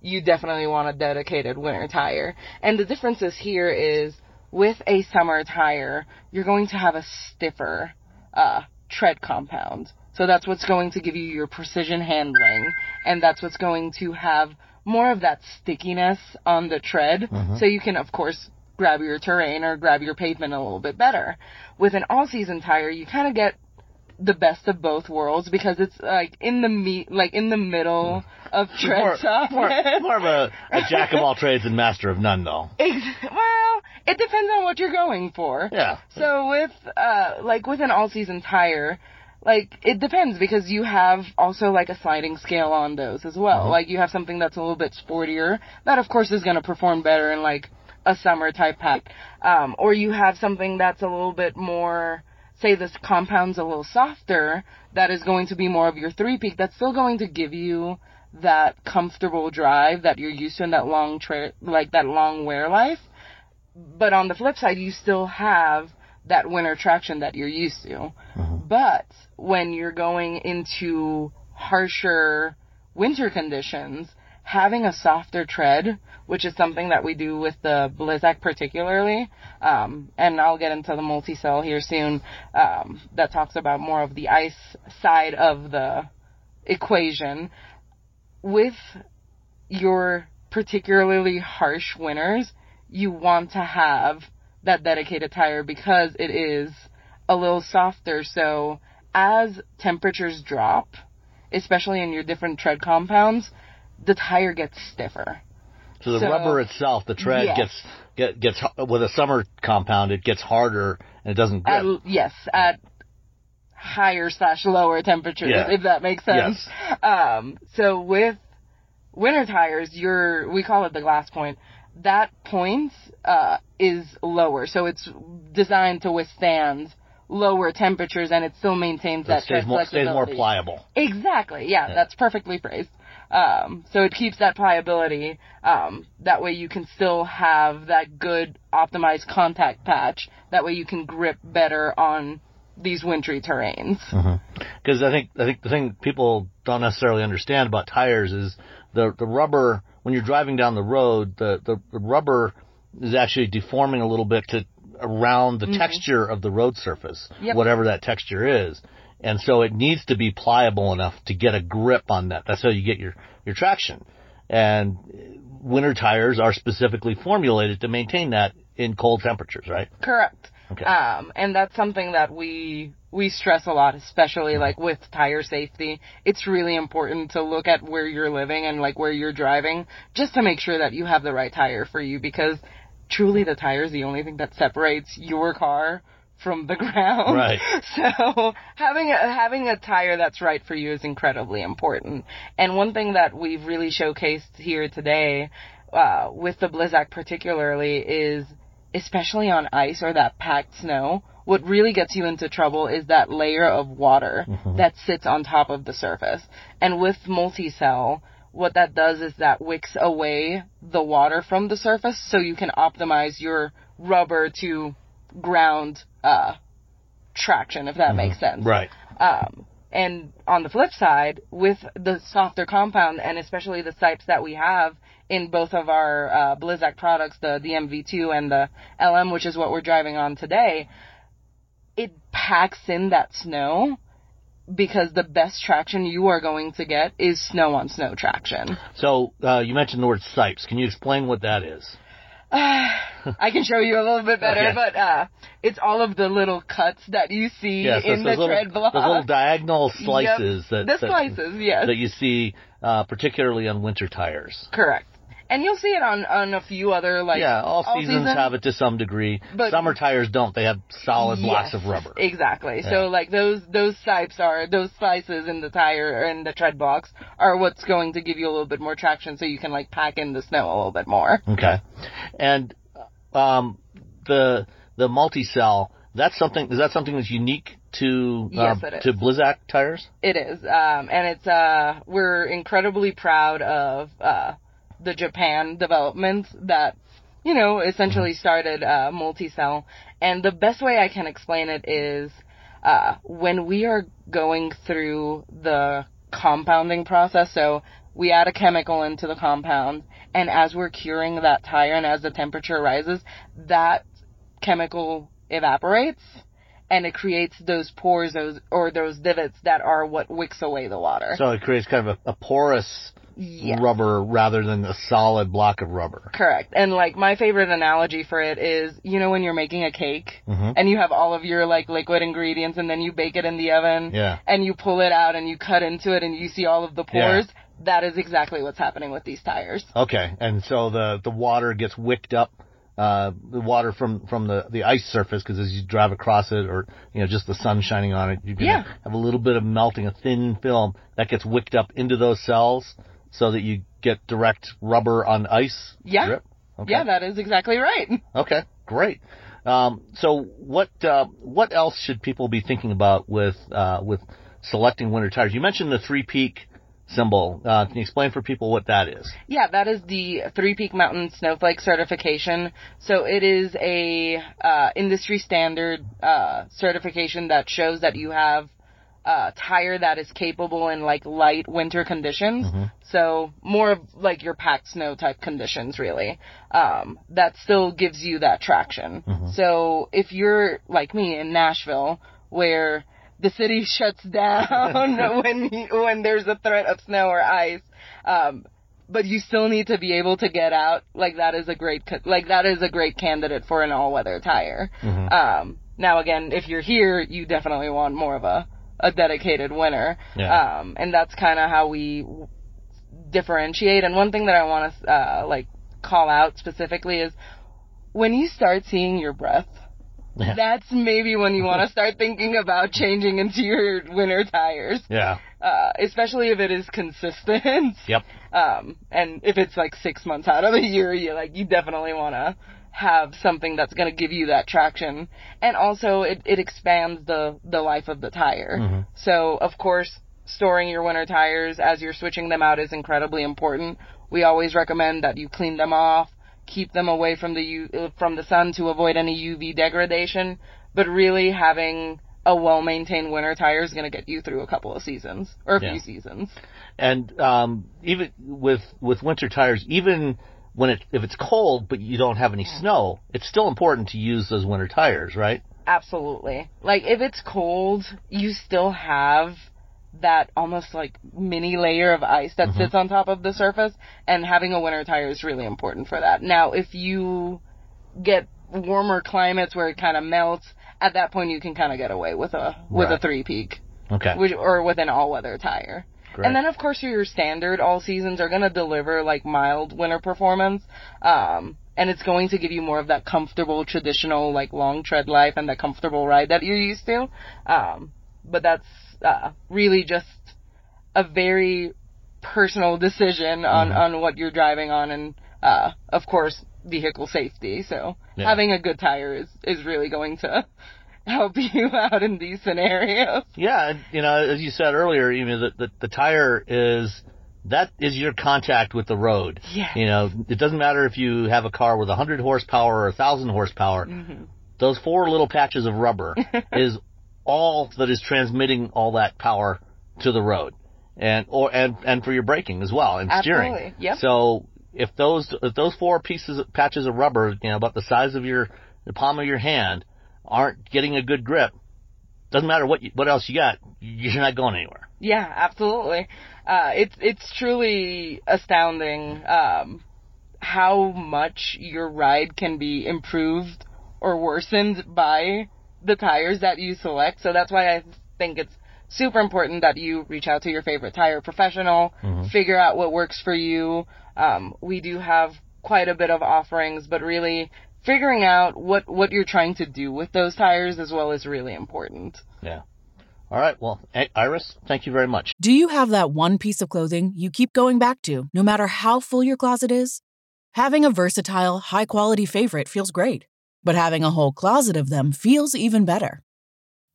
you definitely want a dedicated winter tire. And the differences here is with a summer tire, you're going to have a stiffer uh, tread compound. So that's what's going to give you your precision handling, and that's what's going to have more of that stickiness on the tread. So you can, of course, grab your terrain or grab your pavement a little bit better. With an all-season tire, you kind of get the best of both worlds because it's like in the meat, like in the middle of tread more, softness. more of a, a [laughs] jack of all trades and master of none, though. Well, it depends on what you're going for. Yeah. So with uh like with an all season tire, like it depends because you have also like a sliding scale on those as well. Like you have something that's a little bit sportier that of course is going to perform better in like a summer type pack. Um or you have something that's a little bit more say this compound's a little softer that is going to be more of your three peak that's still going to give you that comfortable drive that you're used to in that long tra- like that long wear life. But on the flip side, you still have that winter traction that you're used to. But when you're going into harsher winter conditions, having a softer tread, which is something that we do with the Blizzak particularly, um, and I'll get into the multi-cell here soon, um, that talks about more of the ice side of the equation. With your particularly harsh winters, you want to have that dedicated tire because it is a little softer. So as temperatures drop, especially in your different tread compounds, the tire gets stiffer. So the So- rubber itself, the tread Yes. gets get, gets with a summer compound, it gets harder and it doesn't grip. At, yes, at higher slash lower temperatures, Yeah. if that makes sense. Um, so with winter tires, your we call it the glass point. That point uh, is lower, so it's designed to withstand lower temperatures, and it still maintains So it that stays more, stays more pliable. Exactly. Yeah, that's perfectly phrased. Um, so it keeps that pliability. Um, that way you can still have that good optimized contact patch. That way you can grip better on these wintry terrains. Because I think I think the thing people don't necessarily understand about tires is the the rubber when you're driving down the road, the the, the rubber is actually deforming a little bit to around the mm-hmm. texture of the road surface, Yep. whatever that texture is. And so it needs to be pliable enough to get a grip on that. That's how you get your, your traction. And winter tires are specifically formulated to maintain that in cold temperatures, right? Correct. Okay. Um, and that's something that we we stress a lot, especially like with tire safety. It's really important to look at where you're living and like where you're driving, just to make sure that you have the right tire for you. Because truly, the tire is the only thing that separates your car from the [laughs] ground. Right. [laughs] So having a having a tire that's right for you is incredibly important. And one thing that we've really showcased here today, uh, with the Blizzak particularly, is especially on ice or that packed snow. What really gets you into trouble is that layer of water that sits on top of the surface. And with multi-cell, what that does is that wicks away the water from the surface so you can optimize your rubber to ground uh, traction, if that makes sense. Right. Um, and on the flip side, with the softer compound, and especially the types that we have in both of our uh, Blizzak products, the the MV2 and the LM, which is what we're driving on today, it packs in that snow because the best traction you are going to get is snow on snow traction. So uh, you mentioned the word sipes. Can you explain what that is? [sighs] I can show you a little bit better, Okay. but uh, it's all of the little cuts that you see Yes, in the tread block. those little diagonal [laughs] slices Yep. that, the that slices, yes. that you see, uh, particularly on winter tires. Correct. And you'll see it on on a few other like yeah, all, seasons season. have it to some degree. But- Summer tires don't. They have solid blocks of rubber. Exactly. Yeah. So like those those sipes are those slices in the tire and the tread blocks are what's going to give you a little bit more traction, so you can like pack in the snow a little bit more. Okay, and um, the the multi cell. That's something. Is that something that's unique to uh, Yes, to Blizzak tires? It is, um, and it's uh, we're incredibly proud of uh, the Japan development that you know essentially started uh, multi-cell. And the best way I can explain it is uh, when we are going through the compounding process. So we add a chemical into the compound, and as we're curing that tire, and as the temperature rises, that chemical evaporates and it creates those pores those or those divots that are what wicks away the water. So it creates kind of a, a porous Rubber rather than a solid block of rubber. Correct. And like my favorite analogy for it is, you know, when you're making a cake Mhm. and you have all of your like liquid ingredients and then you bake it in the oven Yeah. and you pull it out and you cut into it and you see all of the Yeah. pores. That is exactly what's happening with these tires. Okay, and so the the water gets wicked up, uh, the water from from the the ice surface because as you drive across it, or you know just the sun shining on it, you can Yeah. have a little bit of melting, a thin film that gets wicked up into those cells, so that you get direct rubber on ice. Yeah. grip? Okay. Yeah, that is exactly right. [laughs] Okay, great. Um, so what uh, what else should people be thinking about with uh, with selecting winter tires? You mentioned the three peak symbol. Uh, can you explain for people what that is? Yeah, that is the Three Peak Mountain Snowflake certification. So it is a uh, industry standard uh, certification that shows that you have a tire that is capable in like light winter conditions. So more of like your packed snow type conditions, really. Um, that still gives you that traction. So if you're like me in Nashville, where the city [laughs] shuts down [laughs] when when there's a threat of snow or ice, um, but you still need to be able to get out. Like that is a great like that is a great candidate for an all weather tire. Um, now again, if you're here, you definitely want more of a a dedicated winner. Yeah. Um, and that's kind of how we differentiate. And one thing that I want to uh, like call out specifically is when you start seeing your breath. Yeah. That's maybe when you want to start thinking about changing into your winter tires, Yeah. uh, especially if it is consistent. Yep. Um, and if it's like six months out of the year, you like you definitely want to have something that's going to give you that traction, and also it, it expands the the life of the tire. So of course, storing your winter tires as you're switching them out is incredibly important. We always recommend that you clean them off, keep them away from the U, from the sun to avoid any UV degradation. But really, having a well maintained winter tire is going to get you through a couple of seasons or a Yeah. few seasons. And um, even with with winter tires, even when it if it's cold but you don't have any snow, it's still important to use those winter tires, right? Absolutely. Like if it's cold, you still have that almost like mini layer of ice that mm-hmm. sits on top of the surface and having a winter tire is really important for that. Now, if you get warmer climates where it kind of melts, at that point you can kind of get away with a with a 3 peak Okay. which, or with an all-weather tire. Great. And then of course your standard all seasons are going to deliver like mild winter performance. Um and it's going to give you more of that comfortable traditional like long tread life and that comfortable ride that you're used to. Um but that's uh really just a very personal decision on Mm-hmm. on what you're driving on and uh of course vehicle safety. So Yeah. having a good tire is is really going to [laughs] help you out in these scenarios. Yeah, you know, as you said earlier, you know, the, the, the tire is that is your contact with the road. Yeah. You know, it doesn't matter if you have a car with 100 horsepower or 1,000 horsepower. Mm-hmm. Those four little patches of rubber [laughs] is all that is transmitting all that power to the road, and or and and for your braking as well and steering. Absolutely, yep. So if those if those four pieces patches of rubber, you know, about the size of your the palm of your hand, aren't getting a good grip, doesn't matter what you, what else you got, you're not going anywhere. Yeah, absolutely. Uh, it's it's truly astounding um, how much your ride can be improved or worsened by the tires that you select. So that's why I think it's super important that you reach out to your favorite tire professional, figure out what works for you. Um, we do have quite a bit of offerings, but really figuring out what what you're trying to do with those tires as well is really important. Yeah. All right. Well, Iris, thank you very much. Do you have that one piece of clothing you keep going back to, no matter how full your closet is? Having a versatile, high quality favorite feels great, but having a whole closet of them feels even better.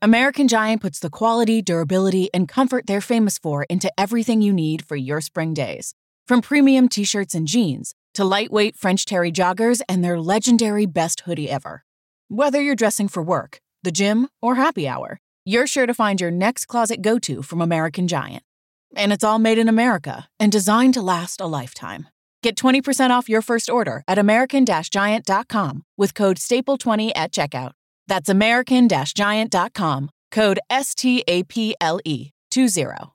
American Giant puts the quality, durability, and comfort they're famous for into everything you need for your spring days. From premium t shirts and jeans to lightweight French terry joggers and their legendary best hoodie ever. Whether you're dressing for work, the gym, or happy hour, you're sure to find your next closet go to from American Giant. And it's all made in America and designed to last a lifetime. Get 20% off your first order at American Giant.com with code STAPLE20 at checkout. That's American Giant.com, code S T A P L E 20.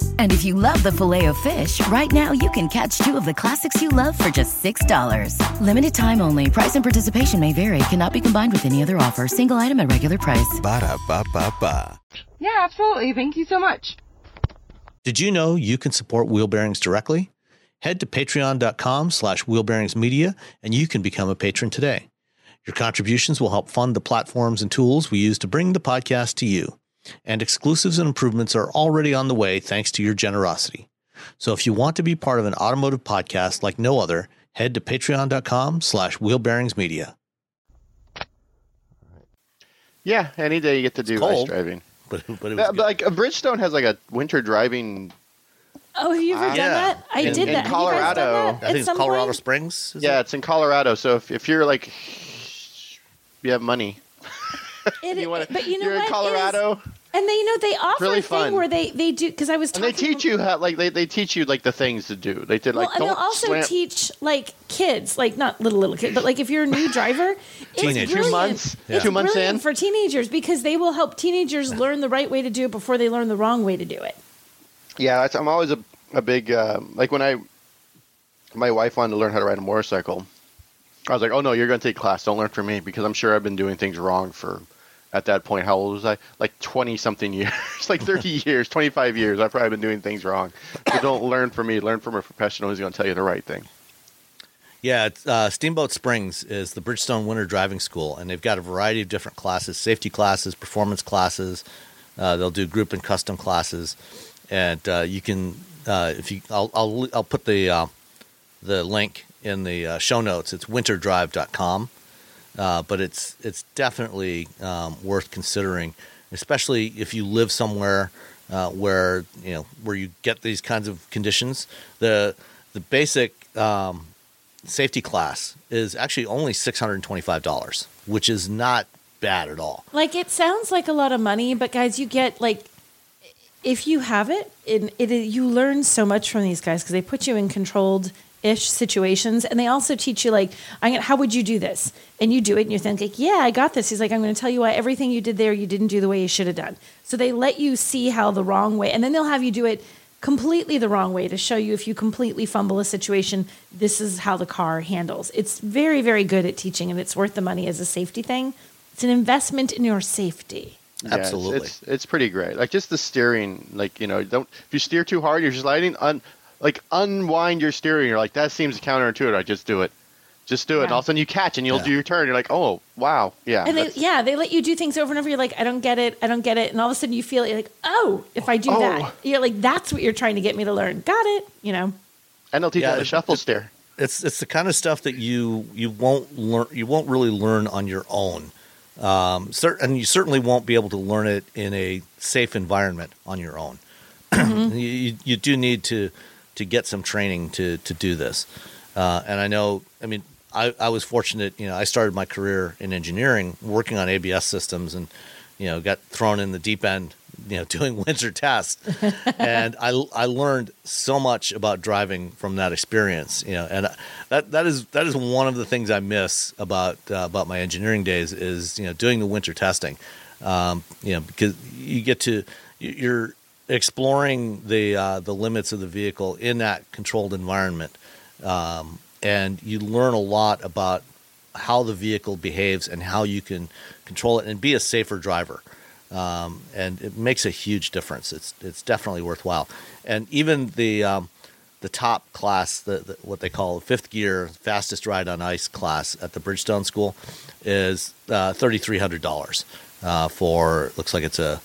And if you love the filet of fish, right now you can catch two of the classics you love for just $6. Limited time only. Price and participation may vary. Cannot be combined with any other offer. Single item at regular price. Ba-da-ba-ba-ba. Yeah, absolutely. Thank you so much. Did you know you can support Wheel Bearings directly? Head to patreon.com slash wheelbearingsmedia and you can become a patron today. Your contributions will help fund the platforms and tools we use to bring the podcast to you. And exclusives and improvements are already on the way thanks to your generosity. So if you want to be part of an automotive podcast like no other, head to patreon.com slash wheelbearingsmedia. Yeah, any day you get to do ice driving. But, but it was good. but like uh, Bridgestone has like a winter driving. Oh, have you ever Ah. done Yeah. that? I In- did in that. Have you guys done Colorado. that I think it's Colorado point? Springs. Yeah, it? it's in Colorado. So if, if you're like, you have money, [laughs] It- you wanna, but you know you're what? in It is- Colorado, and they you know they offer really a thing fun. where they they do because I was and talking they teach you how like they, they teach you like the things to do. They did like well, and don't they'll also slam- teach like kids, like not little little kids, but like if you're a new driver, [laughs] it's Teenagers. Two brilliant. months- It's two months brilliant in? for teenagers because they will help teenagers learn the right way to do it before they learn the wrong way to do it. Yeah, that's, I'm always a a big uh, like when I my wife wanted to learn how to ride a motorcycle. I was like, oh no, you're going to take class. Don't learn from me because I'm sure I've been doing things wrong for. At that point, how old was I? Like 20 something years, [laughs] like 30 [laughs] years, 25 years. I've probably been doing things wrong. So don't learn from me. Learn from a professional who's going to tell you the right thing. Yeah, it's, uh, Steamboat Springs is the Bridgestone Winter Driving School, and they've got a variety of different classes: safety classes, performance classes. Uh, they'll do group and custom classes, and uh, you can uh, if you I'll I'll, I'll put the uh, the link in the uh, show notes. It's winterdrive.com, uh, but it's it's definitely um, worth considering, especially if you live somewhere uh, where you know where you get these kinds of conditions. The the basic um, safety class is actually only six hundred and twenty five dollars, which is not bad at all. Like it sounds like a lot of money, but guys, you get like if you have it, it, it you learn so much from these guys because they put you in controlled ish situations, and they also teach you like, I'm gonna, how would you do this? And you do it, and you think like, yeah, I got this. He's like, I'm going to tell you why everything you did there you didn't do the way you should have done. So they let you see how the wrong way, and then they'll have you do it completely the wrong way to show you if you completely fumble a situation, this is how the car handles. It's very, very good at teaching, and it's worth the money as a safety thing. It's an investment in your safety. Yeah, Absolutely. it's, it's pretty great. Like just the steering, like you know, don't if you steer too hard, you're sliding. Un, like unwind your steering. You're like that seems counterintuitive. I just do it, just do it. And all of a sudden you catch and you'll Yeah. do your turn. You're like, oh wow, yeah. And they, yeah, they let you do things over and over. You're like, I don't get it. I don't get it. And all of a sudden you feel it. Like, oh, if I do Oh. that, you're like, that's what you're trying to get me to learn. Got it. You know, and they'll teach Yeah, you how to shuffle steer. It's it's the kind of stuff that you you won't learn you won't really learn on your own. Um, cer- and you certainly won't be able to learn it in a safe environment on your own. [clears throat] you, you, you do need to to get some training to to do this. Uh, and I know, I mean, I, I was fortunate. You know, I started my career in engineering, working on ABS systems, and you know, got thrown in the deep end. You know, [laughs] doing winter tests, [laughs] and I I learned so much about driving from that experience. You know, and that that is that is one of the things I miss about uh, about my engineering days is you know doing the winter testing. Um, you know, because you get to you're exploring the uh, the limits of the vehicle in that controlled environment, um, and you learn a lot about how the vehicle behaves and how you can control it and be a safer driver. Um, and it makes a huge difference. It's it's definitely worthwhile. And even the um, the top class, the, the what they call fifth gear fastest ride on ice class at the Bridgestone School, is uh, thirty three hundred dollars uh, for looks like it's a,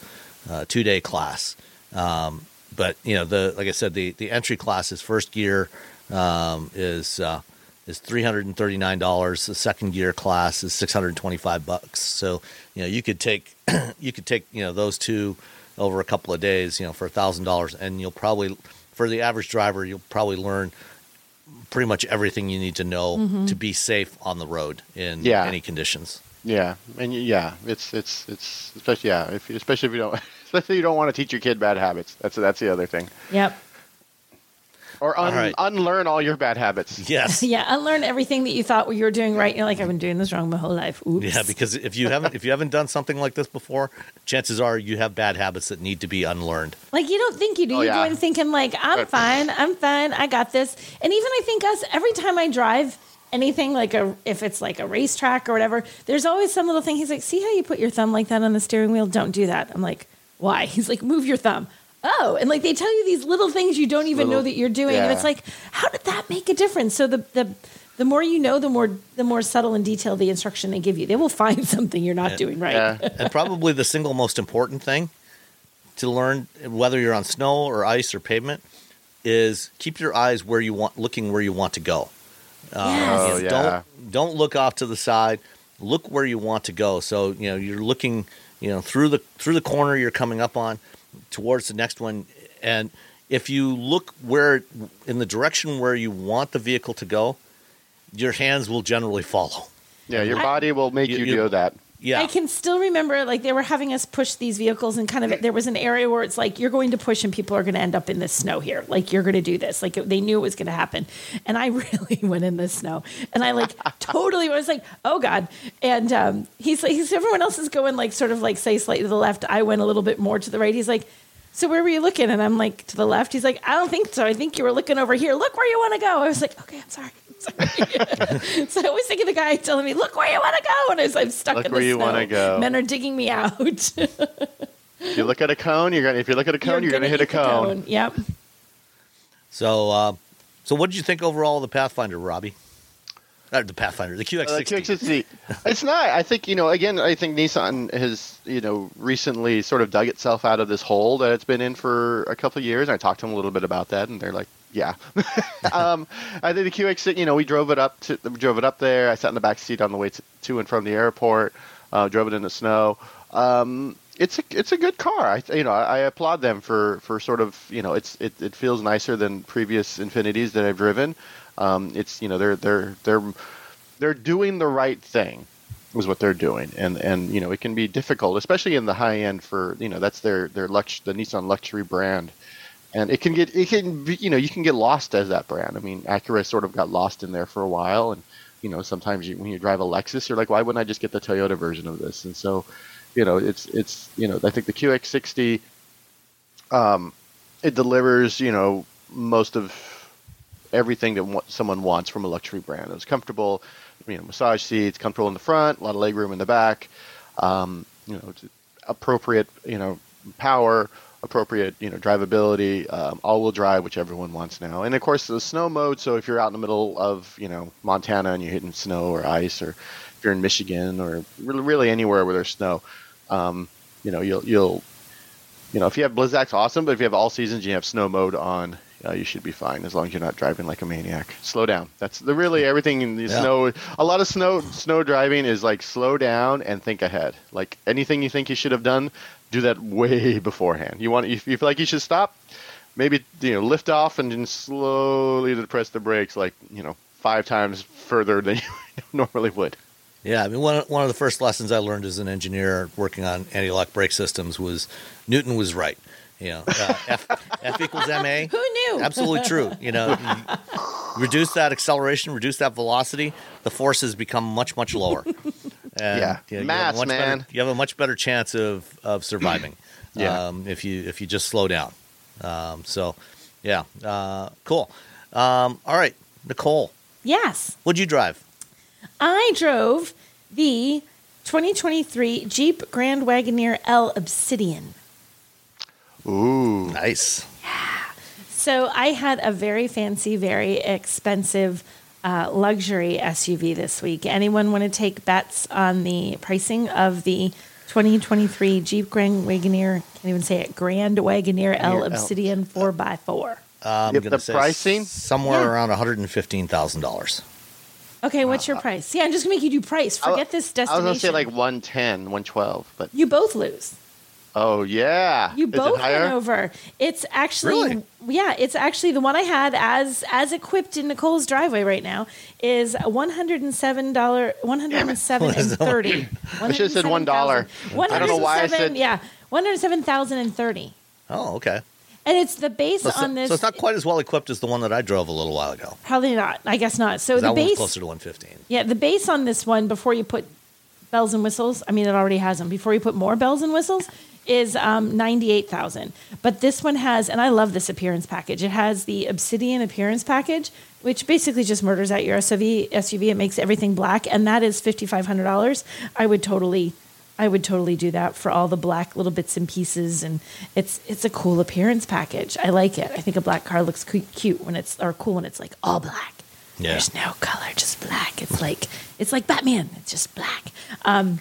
a two day class. Um, but you know the like I said, the the entry class is first gear um, is uh, is three hundred and thirty nine dollars. The second gear class is six hundred twenty five bucks. So you know you could take [clears throat] you could take you know those two over a couple of days, you know, for a thousand dollars, and you'll probably for the average driver you'll probably learn pretty much everything you need to know to be safe on the road in Yeah. any conditions. Yeah, and yeah, it's it's it's especially yeah, if especially if you don't [laughs] especially if you don't want to teach your kid bad habits. That's that's the other thing. yep. Or un, All right. unlearn all your bad habits. Yes. [laughs] Yeah, unlearn everything that you thought you were doing right. You're like, I've been doing this wrong my whole life. Oops. Yeah, because if you haven't if you haven't done something like this before, chances are you have bad habits that need to be unlearned. Like you don't think you do. Oh, you yeah. go in thinking like I'm fine, I'm fine, I got this. And even I think us every time I drive anything like a if it's like a racetrack or whatever, there's always some little thing. He's like, see how you put your thumb like that on the steering wheel? Don't do that. I'm like, why? [laughs] He's like, move your thumb. Oh, and like they tell you these little things you don't even know that you're doing, and it's like, how did that make a difference? So the the the more you know, the more the more subtle and detailed the instruction they give you. They will find [laughs] something you're not doing right. Yeah. [laughs] and probably the single most important thing to learn whether you're on snow or ice or pavement is keep your eyes where you want, looking where you want to go. Uh, yes. Oh, yeah. Don't don't look off to the side. Look where you want to go. So you know you're looking, you know, through the through the corner you're coming up on, towards the next one, and if you look where in the direction where you want the vehicle to go, your hands will generally follow. Yeah, your body will make You- you, you- do that. Yeah, I can still remember like they were having us push these vehicles and kind of there was an area where it's like you're going to push and people are going to end up in the snow here. Like you're going to do this. Like they knew it was going to happen. And I [laughs] really went in the snow. And I like [laughs] totally was like, "Oh god." And um he's like he's everyone else is going like sort of like say slightly to the left. I went a little bit more to the right. He's like so where were you looking? And I'm like to the left. He's like, I don't think so. I think you were looking over here. Look where you want to go. I was like, okay, I'm sorry. I'm sorry. [laughs] so I was thinking the guy telling me, look where you want to go. And as I'm stuck Look in where you snow, wanna go. men are digging me out. If [laughs] you look at a cone, you're gonna. If you look at a cone, you're, gonna, hit a eat cone. Yep. So, uh, so what did you think overall of the Pathfinder, Robbie? Uh, the Pathfinder, the QX60. Uh, QX60. it's not. I think you know. Again, I think Nissan has you know recently sort of dug itself out of this hole that it's been in for a couple of years. I talked to them a little bit about that, and they're like, "Yeah." [laughs] um, I think the QX60. You know, we drove it up to we drove it up there. I sat in the back seat on the way to, to and from the airport. Uh, drove it in the snow. Um, it's a it's a good car. I you know I, I applaud them for, for sort of you know it's it, it feels nicer than previous Infinitis that I've driven. Um, it's you know they're they're they're they're doing the right thing is what they're doing. And and you know it can be difficult especially in the high end for you know that's their their lux the Nissan luxury brand. And it can get it can be, you know you can get lost as that brand. I mean Acura sort of got lost in there for a while. And you know sometimes you, when you drive a Lexus you're like why wouldn't I just get the Toyota version of this? And so you know it's it's you know I think the QX60 um it delivers you know most of everything that someone wants from a luxury brand. It was comfortable, you know, massage seats, comfortable in the front, a lot of leg room in the back, um, you know, appropriate, you know, power, appropriate, you know, drivability, um, all-wheel drive, which everyone wants now, and of course the snow mode. So if you're out in the middle of, you know, Montana and you're hitting snow or ice, or if you're in Michigan or really, really anywhere where there's snow, um, you know, you'll you'll you know, if you have Blizzaks awesome, but if you have all seasons, you have snow mode on, uh, you should be fine as long as you're not driving like a maniac. Slow down. That's the really everything in the Yeah. snow. A lot of snow snow driving is like slow down and think ahead. Like anything you think you should have done, do that way [laughs] beforehand. You want if you feel like you should stop, maybe you know lift off and then slowly press the brakes like you know five times further than [laughs] you normally would. Yeah, I mean, one one of the first lessons I learned as an engineer working on anti-lock brake systems was Newton was right. You know, uh, F, F equals ma. [laughs] Who knew? Absolutely true. You know, you reduce that acceleration, reduce that velocity, the forces become much much lower. [laughs] And, Yeah. you, know, you have a much better- man. you have a much better chance of of surviving. [clears throat] Yeah. Um, if you if you just slow down. Um, so, yeah, uh, cool. Um, all right, Nicole, Yes. what'd you drive? I drove the 2023 Jeep Grand Wagoneer L Obsidian. Ooh. Nice. Yeah. So I had a very fancy, very expensive uh, luxury SUV this week. Anyone want to take bets on the pricing of the 2023 Jeep Grand Wagoneer? Can't even say it. Grand Wagoneer L L. Obsidian 4x4. I'm Yep, the say pricing? somewhere Yeah. around one hundred and fifteen thousand dollars. Okay, what's your price? Yeah, I'm just gonna make you do price. I- Forget this I was gonna say like 110, 112, but you both lose. Oh yeah, You Is both went over. It's actually Really? yeah, it's actually the one I had as as equipped in Nicole's driveway right now is one hundred and seven dollar [laughs] one hundred and seven and [laughs] thirty. I should've said $1. I don't know why I said- yeah, one hundred seven thousand and thirty. Oh, okay. And it's the base So, on this. so it's not quite as well equipped as the one that I drove a little while ago. probably not. I guess not. So the one base closer to one fifteen. Yeah, the base on this one before you put bells and whistles, I mean it already has them. Before you put more bells and whistles is um, 98,000. But this one has and I love this appearance package. It has the Obsidian appearance package, which basically just murders out your SUV, SUV. It makes everything black and that is $5500. I would totally I would totally do that for all the black little bits and pieces, and it's it's a cool appearance package. I like it. I think a black car looks cu- cute when it's or cool when it's like all black. Yeah. There's no color, just black. It's like it's like Batman. It's just black. Um,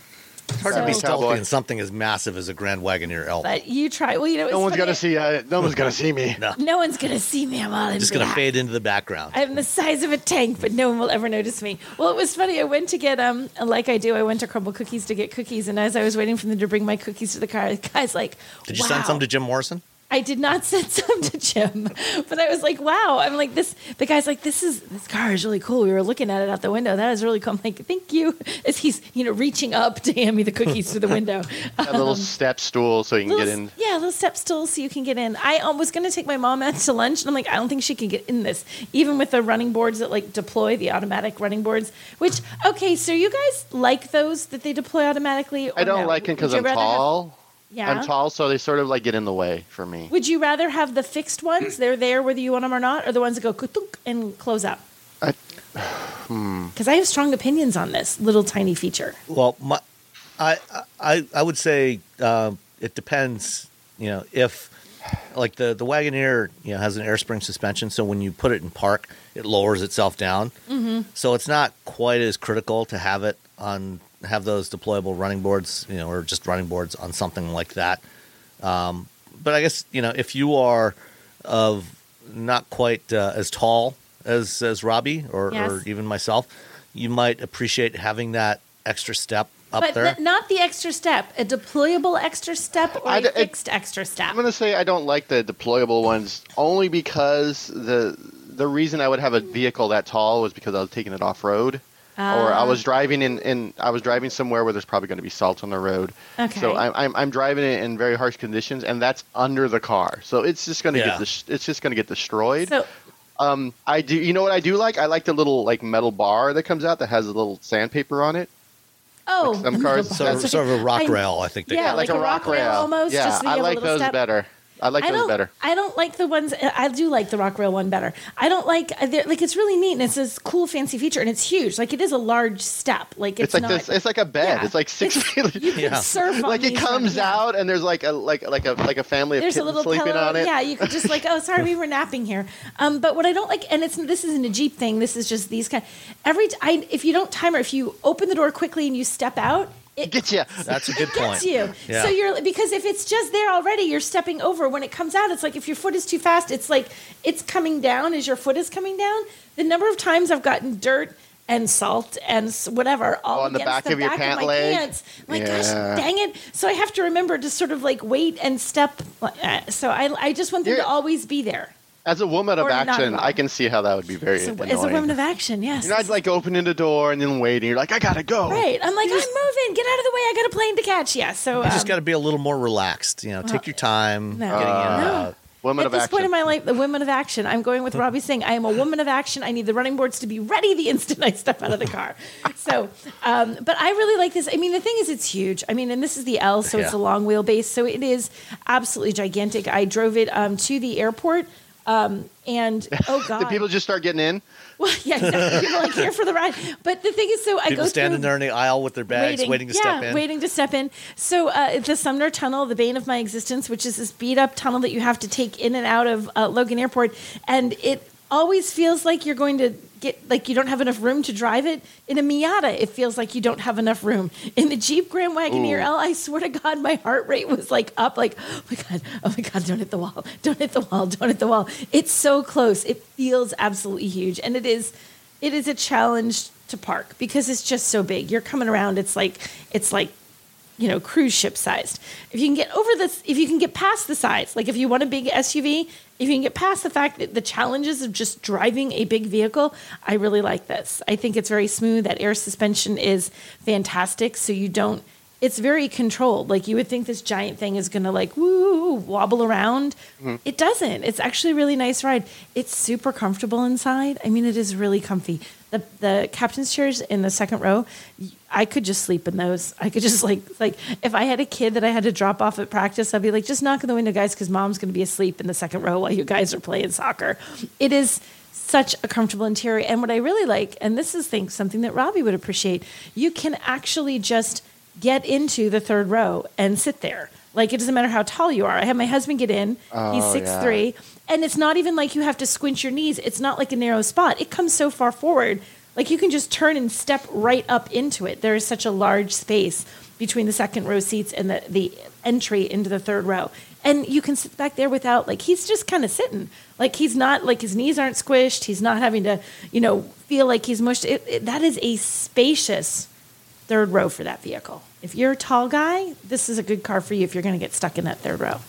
It's hard to be stealthy in something as massive as a Grand Wagoneer L. But you try. Well, you know, No one's gonna see. Uh, no one's gonna see me. [laughs] No, No one's gonna see me. I'm all in just gonna fade into the background. I'm the size of a tank, but no one will ever notice me. Well, it was funny. I went to get um, like I do. I went to Crumbl Cookies to get cookies, and as I was waiting for them to bring my cookies to the car, the guy's like, Did you wow. send some to Jim Morrison? I did not [laughs] send some to Jim, but I was like, wow. I'm like this. The guy's like, this is this car is really cool. We were looking at it out the window. That is really cool. I'm like, thank you. As he's you know reaching up to hand me the cookies through the window. [laughs] A little step stool so you can Little, get in. Yeah, a little step stool so you can get in. I um, was going to take my mom out to lunch, and I'm like, I don't think she can get in this, even with the running boards that like deploy the automatic running boards. Which okay, so you guys like those that they deploy automatically? I don't no? like them because I'm rather have- tall. Yeah. I'm tall, so they sort of like get in the way for me. Would you rather have the fixed ones? [clears throat] They're there whether you want them or not, or the ones that go kutunk and close up? I- [sighs] hmm. Because I have strong opinions on this little tiny feature. Well, my, I, I, I would say uh, it depends. You know, if like the the Wagoneer, you know, has an air spring suspension, so when you put it in park, it lowers itself down. Mm-hmm. So it's not quite as critical to have it on have those deployable running boards, you know, or just running boards on something like that. Um, but I guess you know if you are of not quite uh, as tall as as Robbie or, Yes. or even myself, you might appreciate having that extra step up but there. th- not the extra step, a deployable extra step or I a d- it- fixed extra step. I'm gonna say I don't like the deployable ones only because the the reason I would have a vehicle that tall was because I was taking it off road. Or I Ah. was driving in, in I was driving somewhere where there's probably going to be salt on the road. Okay. So I'm, I'm I'm driving it in very harsh conditions, and that's under the car. So it's just going to Yeah. get dis- it's just going to get destroyed. So um, I do. You know what I do like? I like the little like metal bar that comes out that has a little sandpaper on it. Oh, some cars- the So, sort of a rock I- rail, I think. They Yeah, call like it. a rock rail almost, Yeah, just so I like those step. better. I like I those better. I don't like the ones. I do like the rock rail one better. I don't like like it's really neat and it's this cool fancy feature and it's huge. Like it is a large step. Like It's it's, like not, this. It's like a bed. Yeah. It's like six It's- feet. You can Yeah. surf on like it comes ones, out and there's like a like like a like a family of There's a little sleeping pillow. on it. Yeah, you could just like, oh, sorry, we were napping here. Um, but what I don't like, and it's this isn't a Jeep thing. This is just these kind. Every t- I, if you don't timer, if you open the door quickly and you step out, it Get you. That's a good it point. gets you. Yeah. So you're because if it's just there already, you're stepping over. When it comes out, it's like if your foot is too fast, it's like it's coming down as your foot is coming down. The number of times I've gotten dirt and salt and whatever all on the back the of your back pant my leg? pants. I'm like, gosh, dang it! So I have to remember to sort of like wait and step. uh, So I, I just want them You're- to always be there. As a woman of action. I can see how that would be very So annoying. as a woman of action, yes. you know, I'd like opening the door and then waiting. You're like, I gotta go. Right. I'm like, I'm moving. Get out of the way. I got a plane to catch. Yeah. So You just um, got to be a little more relaxed. You know, take your time no. getting in and No. out. Women At of this action. point in my life, the women of action. I'm going with Robbie saying I am a woman of action. I need the running boards to be ready the instant I step out of the car. So, um, but I really like this. I mean, the thing is, it's huge. I mean, and this is the L, so it's a long wheelbase, so it is absolutely gigantic. I drove it um, to the airport. Um, and [laughs] oh god, Did people just start getting in? well, [laughs] yeah, exactly. People are like here for the ride. But the thing is, so I go standing through, there in the aisle with their bags, waiting, to yeah, step in. waiting to step in. So uh, the Sumner Tunnel, the bane of my existence, which is this beat up tunnel that you have to take in and out of uh, Logan Airport, and it always feels like you're going to get like you don't have enough room to drive it. In a Miata, it feels like you don't have enough room. In the Jeep Grand Wagoneer L, I swear to God, my heart rate was like up, like oh my God, oh my God, don't hit the wall, don't hit the wall, don't hit the wall. It's so close. It feels absolutely huge, and it is it is a challenge to park because it's just so big. You're coming around, it's like it's like you know cruise ship sized. If you can get over this, if you can get past the size, like if you want a big SUV, if you can get past the fact that the challenges of just driving a big vehicle, I really like this. I think it's very smooth. That air suspension is fantastic, so you don't. It's very controlled. Like you would think this giant thing is gonna like woo wobble around. Mm-hmm. It doesn't. It's actually a really nice ride. It's super comfortable inside. I mean, it is really comfy. The the captain's chairs in the second row, I could just sleep in those. I could just like like if I had a kid that I had to drop off at practice, I'd be like, just knock on the window, guys, because mom's gonna be asleep in the second row while you guys are playing soccer. It is such a comfortable interior. And what I really like, and this is think something that Robbie would appreciate, you can actually just get into the third row and sit there. Like it doesn't matter how tall you are. I had my husband get in. He's oh, six yeah. three, and it's not even like you have to squinch your knees. It's not like a narrow spot. It comes so far forward, like you can just turn and step right up into it. There is such a large space. between the second row seats and the, the entry into the third row. And you can sit back there without, like, he's just kind of sitting. Like, he's not, like, his knees aren't squished. He's not having to, you know, feel like he's mushed. It, it, that is a spacious third row for that vehicle. If you're a tall guy, this is a good car for you if you're going to get stuck in that third row.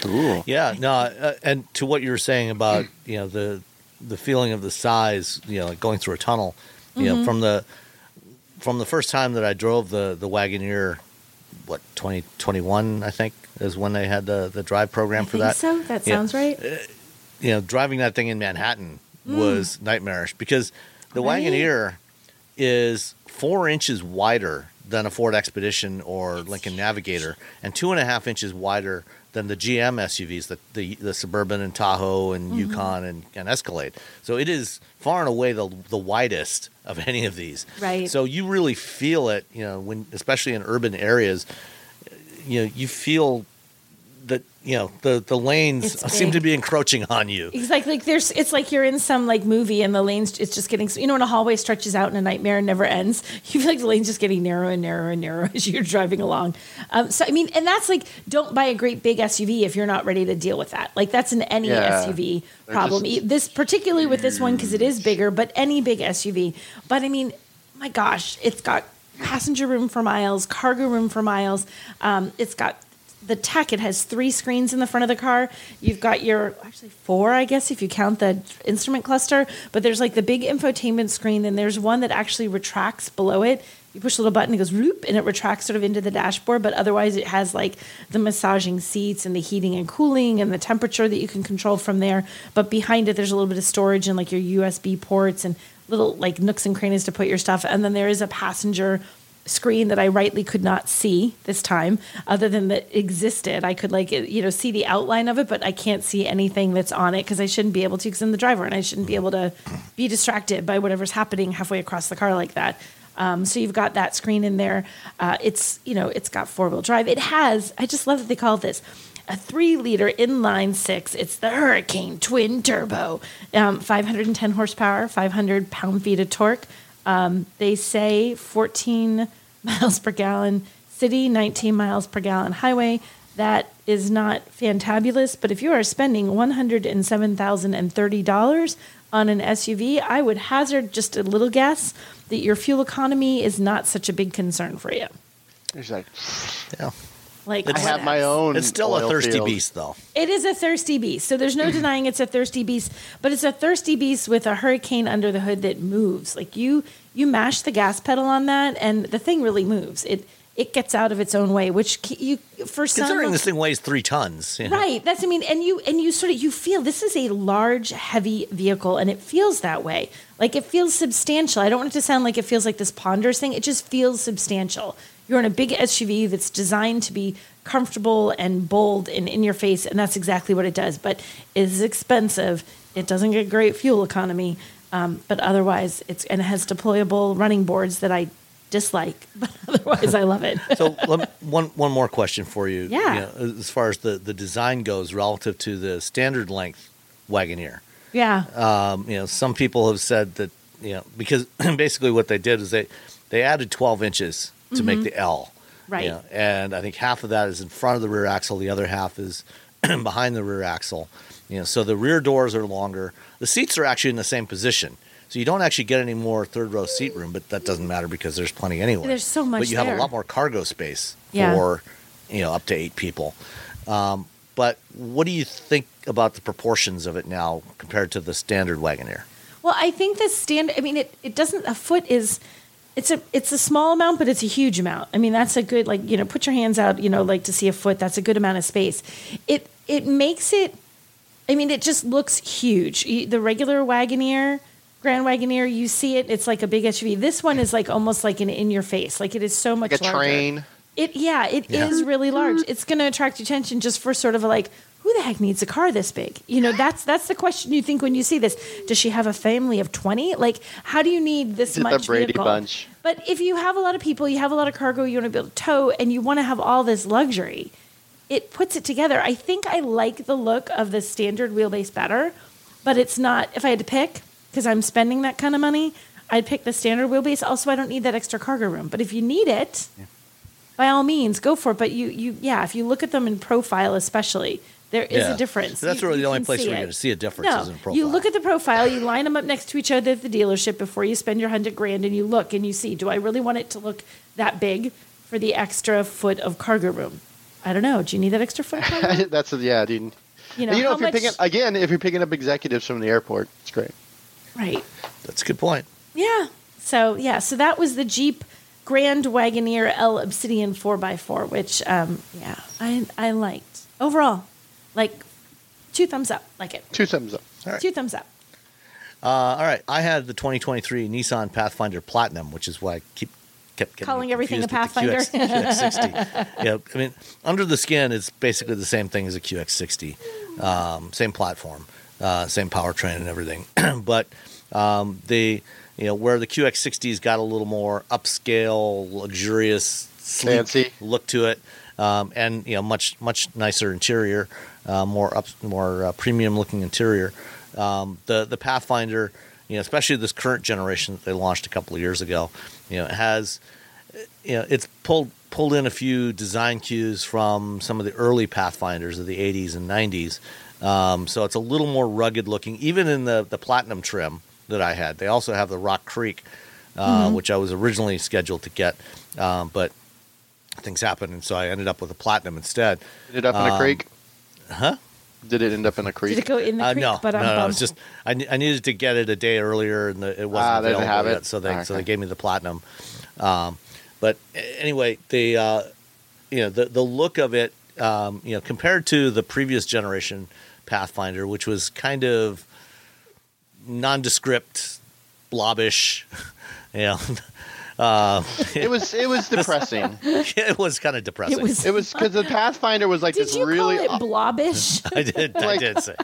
Cool. Yeah, no, uh, and to what you were saying about you know the the feeling of the size, you know, like going through a tunnel, you know, mm-hmm. from the from the first time that I drove the the Wagoneer, what 2021 I think is when they had the the drive program I for think that. so. That Yeah. sounds right. Uh, you know, driving that thing in Manhattan mm. was nightmarish because the Right. Wagoneer is four inches wider than a Ford Expedition or Lincoln Navigator, and two and a half inches wider than the GM SUVs, the the, the Suburban and Tahoe and Mm-hmm. Yukon and, and Escalade. So it is far and away the the widest of any of these. Right. So you really feel it, you know, when especially in urban areas, you know, you feel you know the the lanes It's seem to be encroaching on you. It's like like there's it's like you're in some like movie and the lanes it's just getting you know when a hallway stretches out in a nightmare and never ends [laughs] you feel like the lane's just getting narrower and narrower and narrower [laughs] as you're driving along. Um, so I mean and that's like don't buy a great big SUV if you're not ready to deal with that. Like that's an any Yeah. SUV problem. just- This particularly with this one because it is bigger, but any big SUV. But I mean, my gosh, it's got passenger room for miles, cargo room for miles. Um, it's got the tech. It has three screens in the front of the car. You've got your actually four, I guess, if you count the instrument cluster. But there's like the big infotainment screen, and there's one that actually retracts below it. You push a little button, it goes whoop, and it retracts sort of into the dashboard. But otherwise, it has like the massaging seats and the heating and cooling and the temperature that you can control from there. But behind it, there's a little bit of storage and like your USB ports and little like nooks and crannies to put your stuff. And then there is a passenger screen that I rightly could not see this time, other than that existed. I could like you know see the outline of it, but I can't see anything that's on it because I shouldn't be able to because I'm the driver and I shouldn't be able to be distracted by whatever's happening halfway across the car like that. Um, so you've got that screen in there. Uh, it's you know it's got four wheel drive. It has. I just love that they call this a three liter inline six. It's the Hurricane Twin Turbo, um, 510 horsepower, 500 pound feet of torque. Um, they say 14 [laughs] miles per gallon city, 19 miles per gallon highway. That is not fantabulous, but if you are spending $107,030 on an SUV, I would hazard just a little guess that your fuel economy is not such a big concern for you. There's like, Yeah. Like I have my own. It's still a thirsty field. beast, though. It is a thirsty beast. So there's no mm. denying it's a thirsty beast, but it's a thirsty beast with a hurricane under the hood that moves. Like you you mash the gas pedal on that and the thing really moves. It it gets out of its own way, which you for some Considering this thing weighs three tons, you know. Right. That's I mean, and you and you sort of you feel this is a large, heavy vehicle, and it feels that way. Like it feels substantial. I don't want it to sound like it feels like this ponderous thing. It just feels substantial. You're in a big SUV that's designed to be comfortable and bold and in your face, and that's exactly what it does. But it is expensive. It doesn't get great fuel economy, um, but otherwise, it's and it has deployable running boards that I dislike. [laughs] But otherwise, I love it. So let one one more question for you. Yeah. You know, as far as the, the design goes relative to the standard length Wagoneer. yeah. Um, you know, some people have said that you know because [clears throat] basically what they did is they they added 12 inches to make the L. Mm-hmm. Right. You know, and I think half of that is in front of the rear axle, the other half is [clears throat] behind the rear axle. You know, so the rear doors are longer. The seats are actually in the same position. So you don't actually get any more third row seat room, but that doesn't matter because there's plenty anyway. There's so much But you have a lot more cargo space Yeah. for, you know, up to eight people. Um, but what do you think about the proportions of it now compared to the standard Wagoneer? Well, I think the standard. I mean, it, it doesn't. A foot is. It's a it's a small amount, but it's a huge amount. I mean, that's a good like you know put your hands out you know like to see a foot. That's a good amount of space. It it makes it. I mean, it just looks huge. The regular Wagoneer, Grand Wagoneer, you see it. It's like a big SUV. This one is like almost like an in your face. Like it is so much Like a larger. train. It yeah, it is Yeah. really large. It's going to attract attention just for sort of a like who the heck needs a car this big? You know, that's that's the question you think when you see this. Does she have a family of 20? Like how do you need this Is it the much Brady vehicle? Bunch? But if you have a lot of people, you have a lot of cargo you want to be able to tow and you want to have all this luxury, it puts it together. I think I like the look of the standard wheelbase better, but it's not if I had to pick because I'm spending that kind of money, I'd pick the standard wheelbase. Also, I don't need that extra cargo room. But if you need it, by all means, go for it. But you, you, yeah, if you look at them in profile, especially, there is Yeah. a difference. That's You- really the only place where you're going to see a difference No, is in profile. you look at the profile, you line them up next to each other at the dealership before you spend your hundred grand, and you look and you see, do I really want it to look that big for the extra foot of cargo room? I don't know. Do you need that extra foot? Of cargo [laughs] room? That's yeah, dude. You know, you know, if you're much? picking again, if you're picking up executives from the airport, it's great. Right. That's a good point. Yeah. So yeah, so that was the Jeep Grand Wagoneer L Obsidian 4x4, which um, yeah, I I liked. Overall, like two thumbs up. Like it. Two thumbs up. All right. Two thumbs up. Uh, all right. I had the 2023 Nissan Pathfinder Platinum, which is why I keep kept Calling everything a confused with the QX, QX60. [laughs] yeah, I mean, under the skin, it's basically the same thing as a QX60, um, same platform, uh, same powertrain and everything. [clears throat] but um, the you know where the QX60's got a little more upscale, luxurious, Fancy. look to it, um, and you know much much nicer interior, uh, more up more uh, premium looking interior. Um, the the Pathfinder, you know, especially this current generation that they launched a couple of years ago, you know, it has you know it's pulled pulled in a few design cues from some of the early Pathfinders of the 80s and 90s. Um, so it's a little more rugged looking, even in the the platinum trim that I had. They also have the Rock Creek, uh, which I was originally scheduled to get, um, but things happened, and so I ended up with a platinum instead. Did it up in a Um, creek? Huh? Did it end up in a creek? Did it go in the Uh, creek? no, but no, I'm no. It's just I, I needed to get it a day earlier, and the, it wasn't Ah, they didn't available have it? yet, so they Ah, so they gave me the platinum. Um, but anyway, the uh, you know the the look of it, um, you know, compared to the previous generation Pathfinder, which was kind of nondescript, blobbish, [laughs] you know. [laughs] Uh, It was it was [laughs] depressing. it was kind of depressing. it was. because the Pathfinder was like did this you really. call it blobbish? I did. I like- did say.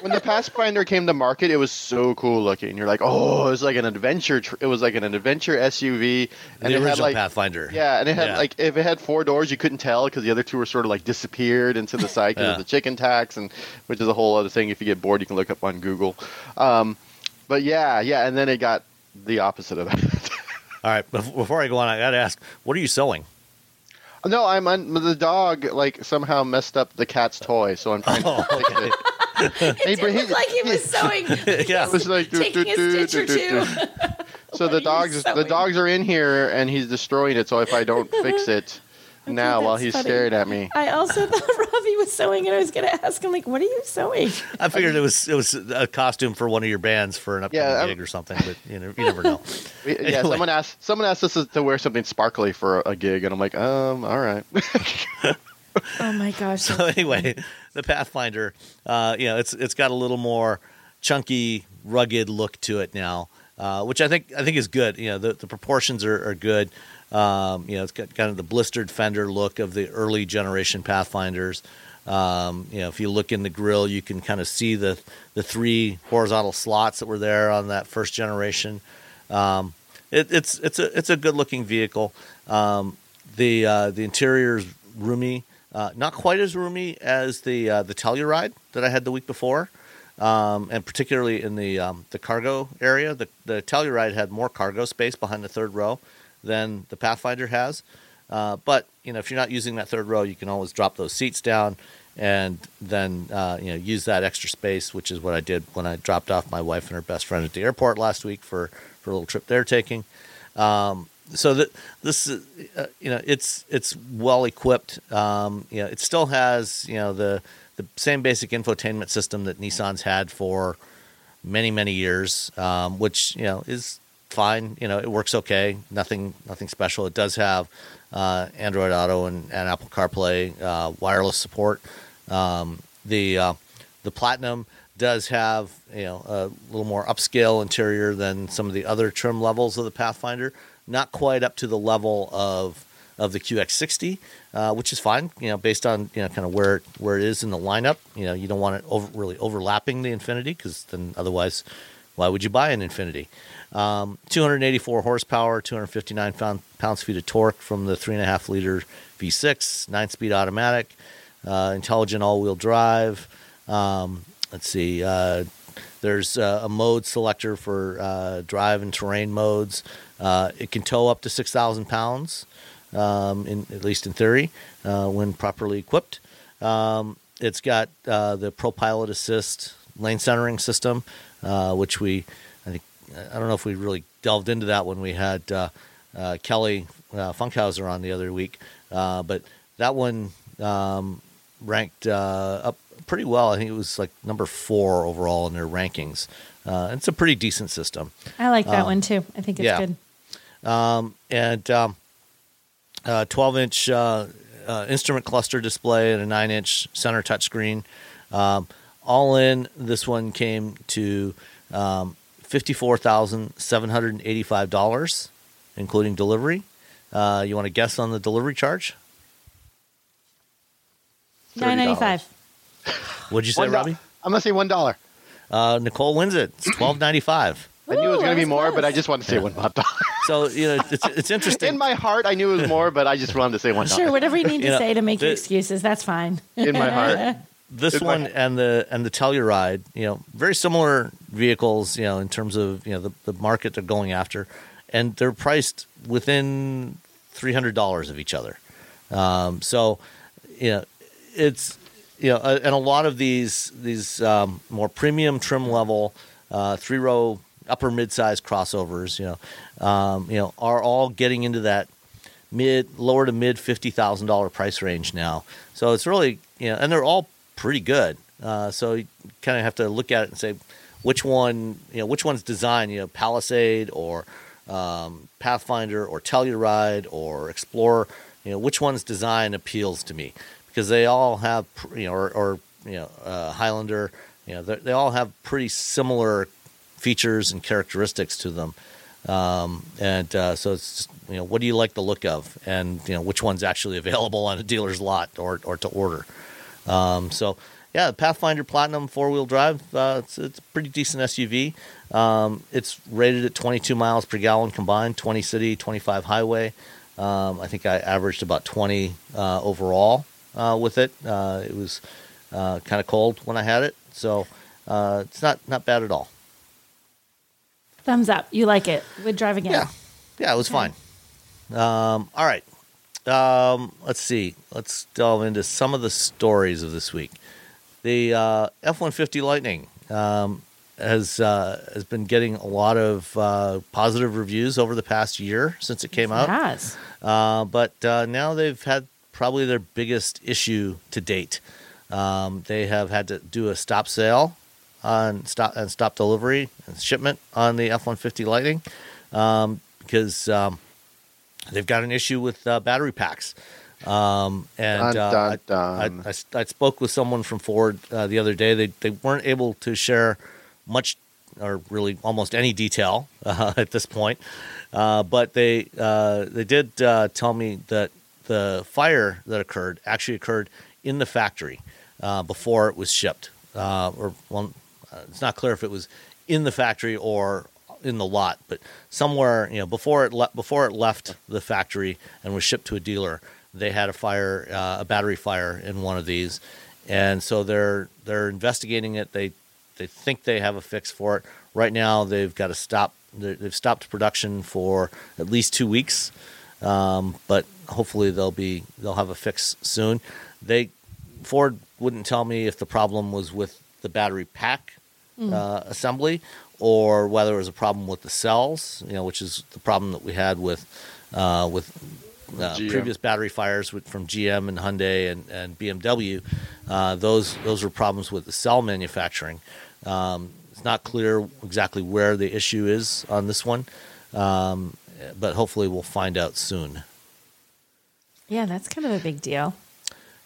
when the Pathfinder came to market, it was so cool looking. You're like, oh, it was like an adventure. Tr- it was like an adventure SUV, and the it original had like Pathfinder. yeah, and it had Yeah. like if it had four doors, you couldn't tell because the other two were sort of like disappeared into the side because Yeah. of the chicken tax, and which is a whole other thing. If you get bored, you can look up on Google. Um, but yeah, yeah, and then it got the opposite of that. [laughs] All right. Before I go on, I got to ask, what are you sewing? no, I'm on, the dog like somehow messed up the cat's toy, so I'm trying to oh, fix [laughs] it. Hey, it but he- looked like he was [laughs] sewing. yeah. It was like do, taking do, a do, stitch or do, do, So the dogs, the dogs are in here, and he's destroying it. So if I don't fix it now, while he's funny. staring at me, I also [laughs] thought Robbie was sewing, and I was going to ask him, like, what are you sewing? I figured it was it was a costume for one of your bands for an upcoming Yeah, I'm- gig or something, but you know, you never know. We- [laughs] yeah, Anyway. someone asked, someone asked us to wear something sparkly for a gig, and I'm like, um, all right. [laughs] Oh my gosh. so anyway, the Pathfinder, uh, you know, it's it's got a little more chunky, rugged look to it now, uh, which I think I think is good. You know, the, the proportions are, are good. Um, you know, it's got kind of the blistered fender look of the early generation Pathfinders. Um, you know, if you look in the grill, you can kind of see the the three horizontal slots that were there on that first generation. Um, it, it's it's a it's a good looking vehicle. Um, the uh, the interior is roomy, uh, not quite as roomy as the uh, the Telluride that I had the week before, um, and particularly in the um, the cargo area. The the Telluride had more cargo space behind the third row than the Pathfinder has. Uh, but you know, if you're not using that third row, you can always drop those seats down and then uh, you know use that extra space, which is what I did when I dropped off my wife and her best friend at the airport last week for for a little trip they're taking. Um, so that this is, uh, you know it's it's well equipped. Um, you know it still has you know the the same basic infotainment system that Nissan's had for many many years, um, which you know is fine. You know it works okay. Nothing nothing special. It does have uh, Android Auto and, and Apple CarPlay uh, wireless support. Um, the uh, the Platinum does have you know a little more upscale interior than some of the other trim levels of the Pathfinder. Not quite up to the level of of the QX60, uh, which is fine. You know, based on you know kind of where where it is in the lineup. You know, you don't want it over, really overlapping the Infiniti because then otherwise, why would you buy an Infiniti? Um, 284 horsepower, 259 pound, pounds feet of torque from the three and a half liter V6, nine speed automatic, uh, intelligent all wheel drive. Um, let's see. Uh, there's uh, a mode selector for uh, drive and terrain modes. Uh, it can tow up to 6,000 pounds. um, in at least in theory, uh, when properly equipped. Um, it's got the ProPilot Assist lane centering system, uh, which we, I think, I don't know if we really delved into that when we had uh, uh, Kelly uh, Funkhouser on the other week, uh, but that one um, ranked uh, up pretty well. I think it was like number four overall in their rankings. Uh, it's a pretty decent system. I like that one too. I think it's yeah. good. Um, and um, uh, 12 inch uh, uh, instrument cluster display and a 9 inch center touchscreen. Um, all in, this one came to um, $54,785, including delivery. Uh, you want to guess on the delivery charge? Nine ninety five. What'd you say, One Robbie? I'm gonna say one dollar. Uh, Nicole wins it. It's twelve ninety five. I knew it was gonna be that's more, but I just wanted to say one dollar. [laughs] So you know it's it's interesting. In my heart, I knew it was more, but I just wanted to say one dollar. Sure, whatever you need to You know, say to make your excuses, that's fine. In my heart. [laughs] this one like- and the and the Telluride, you know, very similar vehicles, you know, in terms of you know the, the market they're going after, and they're priced within three hundred dollars of each other. Um, so, you know, it's you know, uh, and a lot of these these um, more premium trim level uh, three row upper mid size crossovers, you know, um, you know, are all getting into that mid lower to mid fifty thousand dollar price range now. So it's really you know, and they're all pretty good. Uh, so you kind of have to look at it and say which one you know which one's designed you know Palisade or um, Pathfinder or Telluride or Explorer. You know which one's design appeals to me because they all have you know or, or you know uh, Highlander. You know they all have pretty similar features and characteristics to them. Um, and uh, so it's you know what do you like the look of, and you know which one's actually available on a dealer's lot or or to order. Um, so yeah, the Pathfinder Platinum four wheel drive, uh, it's it's a pretty decent SUV. Um, it's rated at 22 miles per gallon combined, 20 city, 25 highway. Um, I think I averaged about 20 uh, overall uh, with it. Uh, it was uh, kind of cold when I had it, so uh, it's not not bad at all. Thumbs up. You like it. Would drive again. Yeah, yeah, it was fine. Um, all right, um, let's see. Let's delve into some of the stories of this week. The uh, F one fifty Lightning um, has uh, has been getting a lot of uh, positive reviews over the past year since it came out. Yes. Uh, but uh, now they've had probably their biggest issue to date. Um, they have had to do a stop sale on stop and stop delivery and shipment on the F one fifty Lightning um, because um, they've got an issue with uh, battery packs. Um, and Dun, uh, dun, I- dun. I, I, I spoke with someone from Ford uh, the other day. They they weren't able to share much or really almost any detail [laughs] uh, at this point, uh, but they uh, they did uh, tell me that the fire that occurred actually occurred in the factory uh, before it was shipped. Uh, or well, it's not clear if it was in the factory or in the lot, but somewhere you know before it le- before it left the factory and was shipped to a dealer, they had a fire, uh, a battery fire in one of these, and so they're they're investigating it. They they think they have a fix for it. Right now, they've got to stop. they- They've stopped production for at least two weeks, um, but hopefully they'll be they'll have a fix soon. They Ford wouldn't tell me if the problem was with the battery pack uh, assembly or whether it was a problem with the cells, you know, which is the problem that we had with uh, with uh, previous battery fires with, from GM and Hyundai and, and BMW. Uh, those those were problems with the cell manufacturing. Um, it's not clear exactly where the issue is on this one, um, but hopefully we'll find out soon. Yeah, that's kind of a big deal.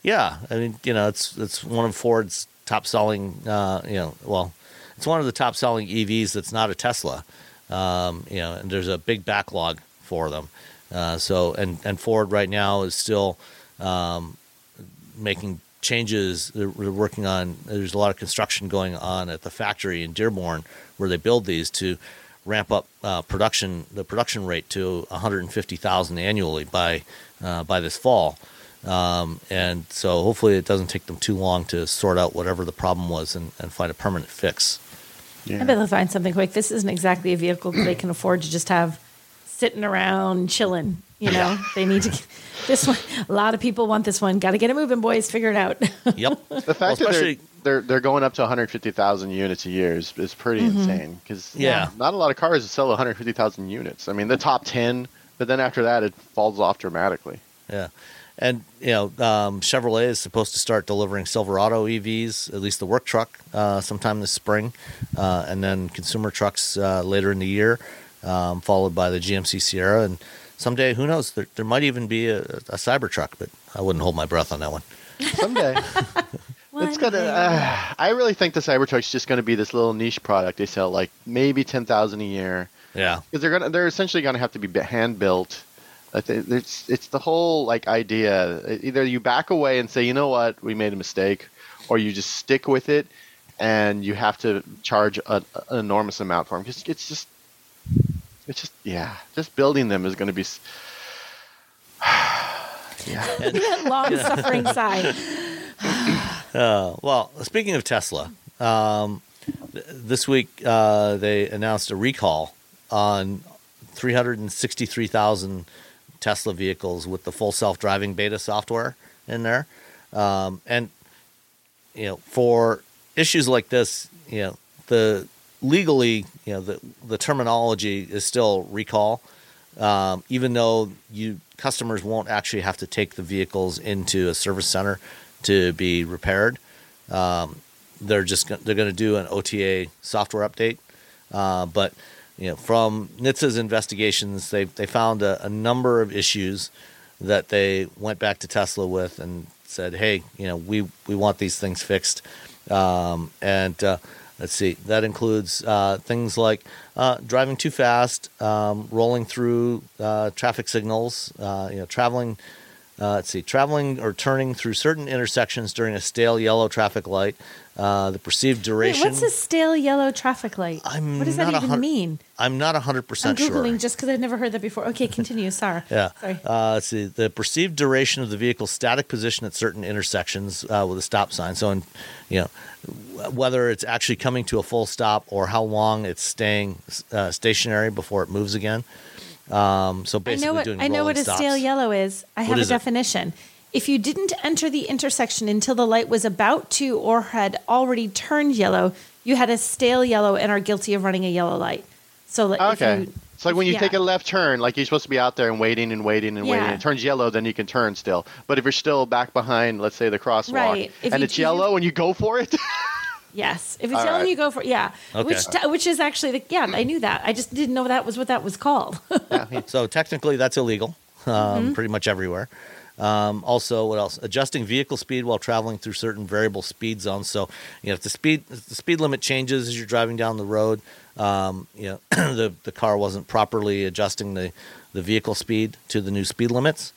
Yeah, I mean, you know, it's it's one of Ford's top selling. Uh, you know, well, it's one of the top selling EVs that's not a Tesla. Um, you know, and there's a big backlog for them. Uh, so, and and Ford right now is still um, making changes. They're, they're working on. There's a lot of construction going on at the factory in Dearborn where they build these to ramp up uh, production, the production rate to 150,000 annually by uh, by this fall. Um, and so hopefully it doesn't take them too long to sort out whatever the problem was and, and find a permanent fix. I bet they'll find something quick. This isn't exactly a vehicle that they can afford to just have sitting around chilling. You know, they need to. Get, This one, a lot of people want this one. Got to get it moving, boys. Figure it out. [laughs] Yep. The fact Well, that they're, especially- they're they're going up to 150,000 units a year is, is pretty Mm-hmm. insane because Yeah. not a lot of cars sell 150,000 units. I mean, the top 10, but then after that, it falls off dramatically. Yeah. And, you know, um, Chevrolet is supposed to start delivering Silverado EVs, at least the work truck, uh, sometime this spring. Uh, and then consumer trucks uh, later in the year, um, followed by the GMC Sierra. And someday, who knows, there, there might even be a, a Cybertruck, but I wouldn't hold my breath on that one. Someday. [laughs] It's gonna. Uh, I really think the Cybertruck's just gonna be this little niche product. They sell like maybe 10,000 a year Yeah. because they're gonna they're essentially gonna have to be hand built. It's it's the whole like idea. Either you back away and say, you know what, we made a mistake, or you just stick with it, and you have to charge a, an enormous amount for them because it's just it's just yeah, just building them is going to be. s- [sighs] yeah. [laughs] that long suffering [laughs] sigh. Uh, well, speaking of Tesla, um, th- this week uh, they announced a recall on 363,000 Tesla vehicles with the full self-driving beta software in there, um, and you know for issues like this, you know the legally, you know the the terminology is still recall, um, even though you customers won't actually have to take the vehicles into a service center to be repaired. Um, they're just they're going to do an OTA software update, uh, but you know from NHTSA's investigations, they they found a, a number of issues that they went back to Tesla with and said, hey, you know we we want these things fixed, um, and uh, let's see that includes uh, things like uh, driving too fast, um, rolling through uh, traffic signals, uh, you know traveling. Uh, let's see, traveling or turning through certain intersections during a stale yellow traffic light, uh, the perceived Wait, duration. what's a stale yellow traffic light? I'm what does that even mean? I'm not 100% I'm sure. googling just because I've never heard that before. Okay, continue. Sorry. [laughs] Yeah. Sorry. Uh, let's see. The perceived duration of the vehicle's static position at certain intersections uh, with a stop sign. So, in, you know, whether it's actually coming to a full stop or how long it's staying uh, stationary before it moves again. Um, so I basically, know what doing I know what a stops. stale yellow is. I have a definition. it? Definition. If you didn't enter the intersection until the light was about to or had already turned yellow, you had a stale yellow and are guilty of running a yellow light. So like if Okay. you- It's like when you yeah. take a left turn, like you're supposed to be out there and waiting and waiting and waiting. Yeah. It turns yellow, then you can turn still. But if you're still back behind, let's say the crosswalk, Right. If and it's if yellow and you go for it, [laughs] Yes, if it's All yellow, right. you go for yeah. Okay. Which t- which is actually the yeah. I knew that. I just didn't know that was what that was called. [laughs] So technically, that's illegal, um, pretty much everywhere. Um, also, what else? Adjusting vehicle speed while traveling through certain variable speed zones. So, you know, if the speed if the speed limit changes as you're driving down the road, um, you know, [clears throat] the the car wasn't properly adjusting the the vehicle speed to the new speed limits.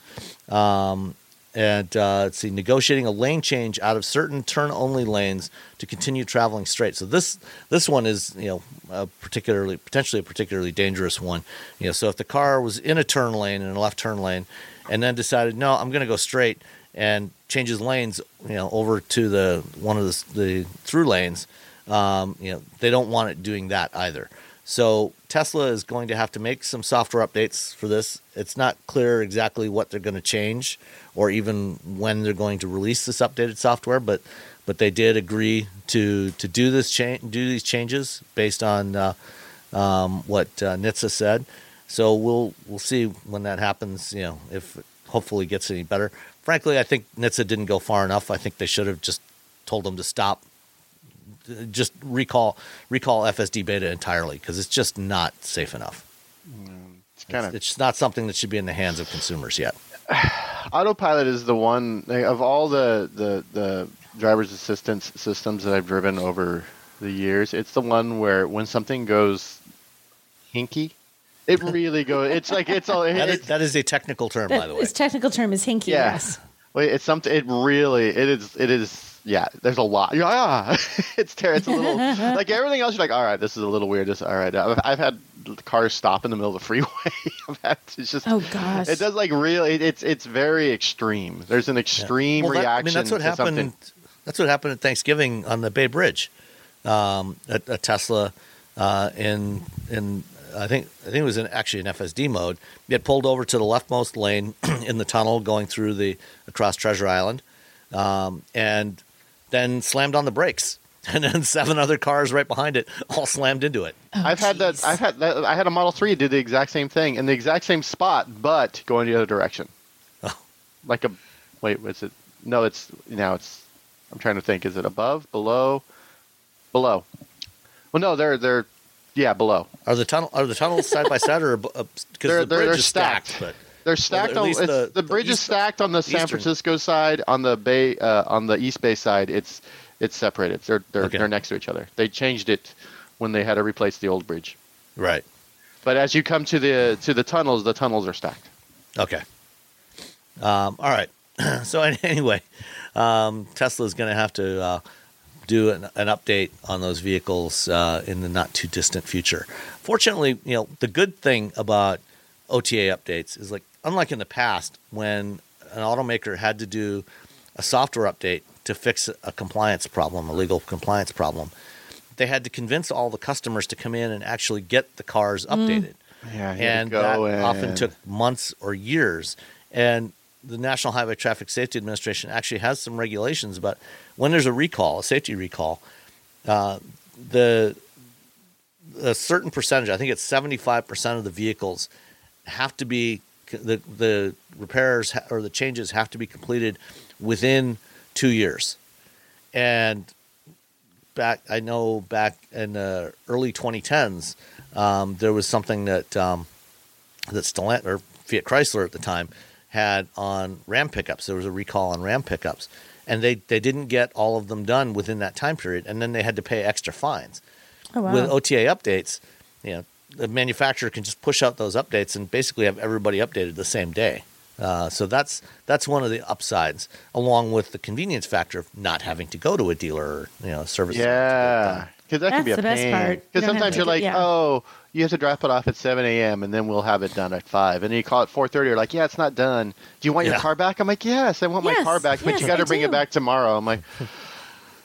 Um, and uh, let's see, negotiating a lane change out of certain turn-only lanes to continue traveling straight. So this this one is you know a particularly potentially a particularly dangerous one. You know, so if the car was in a turn lane in a left turn lane, and then decided no, I'm going to go straight and changes lanes, you know, over to the one of the, the through lanes, um, you know, they don't want it doing that either. So Tesla is going to have to make some software updates for this. It's not clear exactly what they're going to change or even when they're going to release this updated software, but but they did agree to to do this change, do these changes based on uh, um, what uh, NHTSA said. So we'll we'll see when that happens. You know, if it hopefully gets any better. Frankly, I think NHTSA didn't go far enough. I think they should have just told them to stop just recall recall FSD beta entirely because it's just not safe enough. Mm, it's kind of it's not something that should be in the hands of consumers yet. [sighs] autopilot is the one of all the, the the driver's assistance systems that I've driven over the years. It's the one where when something goes hinky, it really goes. It's like it's all. That is, It's, that is a technical term, by the way. Its technical term is hinky. Yeah. Yes. Wait, it's something. It really. It is. It is. Yeah. There's a lot. Yeah. [laughs] it's terrible. It's a little [laughs] like everything else. You're like, all right, this is a little weird. This. All right. I've, I've had cars stop in the middle of the freeway. [laughs] Had. It's just. Oh gosh. It does like really. It, it's it's very extreme. There's an extreme Well, that- reaction. I mean, that's what happened. something. That's what happened at Thanksgiving on the Bay Bridge. Um, a, a Tesla uh, in in I think I think it was in actually in FSD mode. He had pulled over to the leftmost lane [clears throat] in the tunnel going through the across Treasure Island, um, and then slammed on the brakes. [laughs] And then seven other cars right behind it all slammed into it. I've had that. I've had that. I had a Model Three did the exact same thing in the exact same spot, but going the other direction. Oh. Like a wait, what's it? No, it's now it's. I'm trying to think. Is it above, below, below? Well, no, they're they're yeah below. Are the tunnel are the tunnels side by side or because They're- the they're- bridge they're is stacked? They're stacked at on least the- the, the bridge is stacked on the San eastern- Francisco side. On the bay, uh, on the East Bay side, it's it's separated. They're they're Okay. they're next to each other. They changed it when they had to replace the old bridge. right. But as you come to the to the tunnels, the tunnels are stacked. Okay. Um, all right. [clears throat] so [laughs] anyway, um, Tesla is going to have to uh, do an, an update on those vehicles uh, in the not too distant future. Fortunately, you know the good thing about OTA updates is like unlike in the past when an automaker had to do a software update to fix a compliance problem, a legal compliance problem. They had to convince all the customers to come in and actually get the cars updated Yeah, and that often took months or years. And the National Highway Traffic Safety Administration actually has some regulations about when there's a recall, a safety recall, uh, the a certain percentage, I think it's 75% of the vehicles have to be the the repairs or the changes have to be completed within 2 years. And back I know back in the early 2010s um, there was something that um, that Stellantis or Fiat Chrysler at the time had on Ram pickups. There was a recall on Ram pickups, and they they didn't get all of them done within that time period, and then they had to pay extra fines. Oh, wow. With OTA updates, you know, the manufacturer can just push out those updates and basically have everybody updated the same day. Uh, so that's that's one of the upsides, along with the convenience factor of not having to go to a dealer or you know service. center to get it Yeah, because that can be a That's the best pain. part. You Because sometimes you're do- like, yeah. oh, you have to drop it off at 7 a.m. and then we'll have it done at five. And then you call it 4:30. You're like, yeah, it's not done. Do you want your car back? I'm like, yes, I want my car back, but yes, you got to bring do. it back tomorrow. I'm like,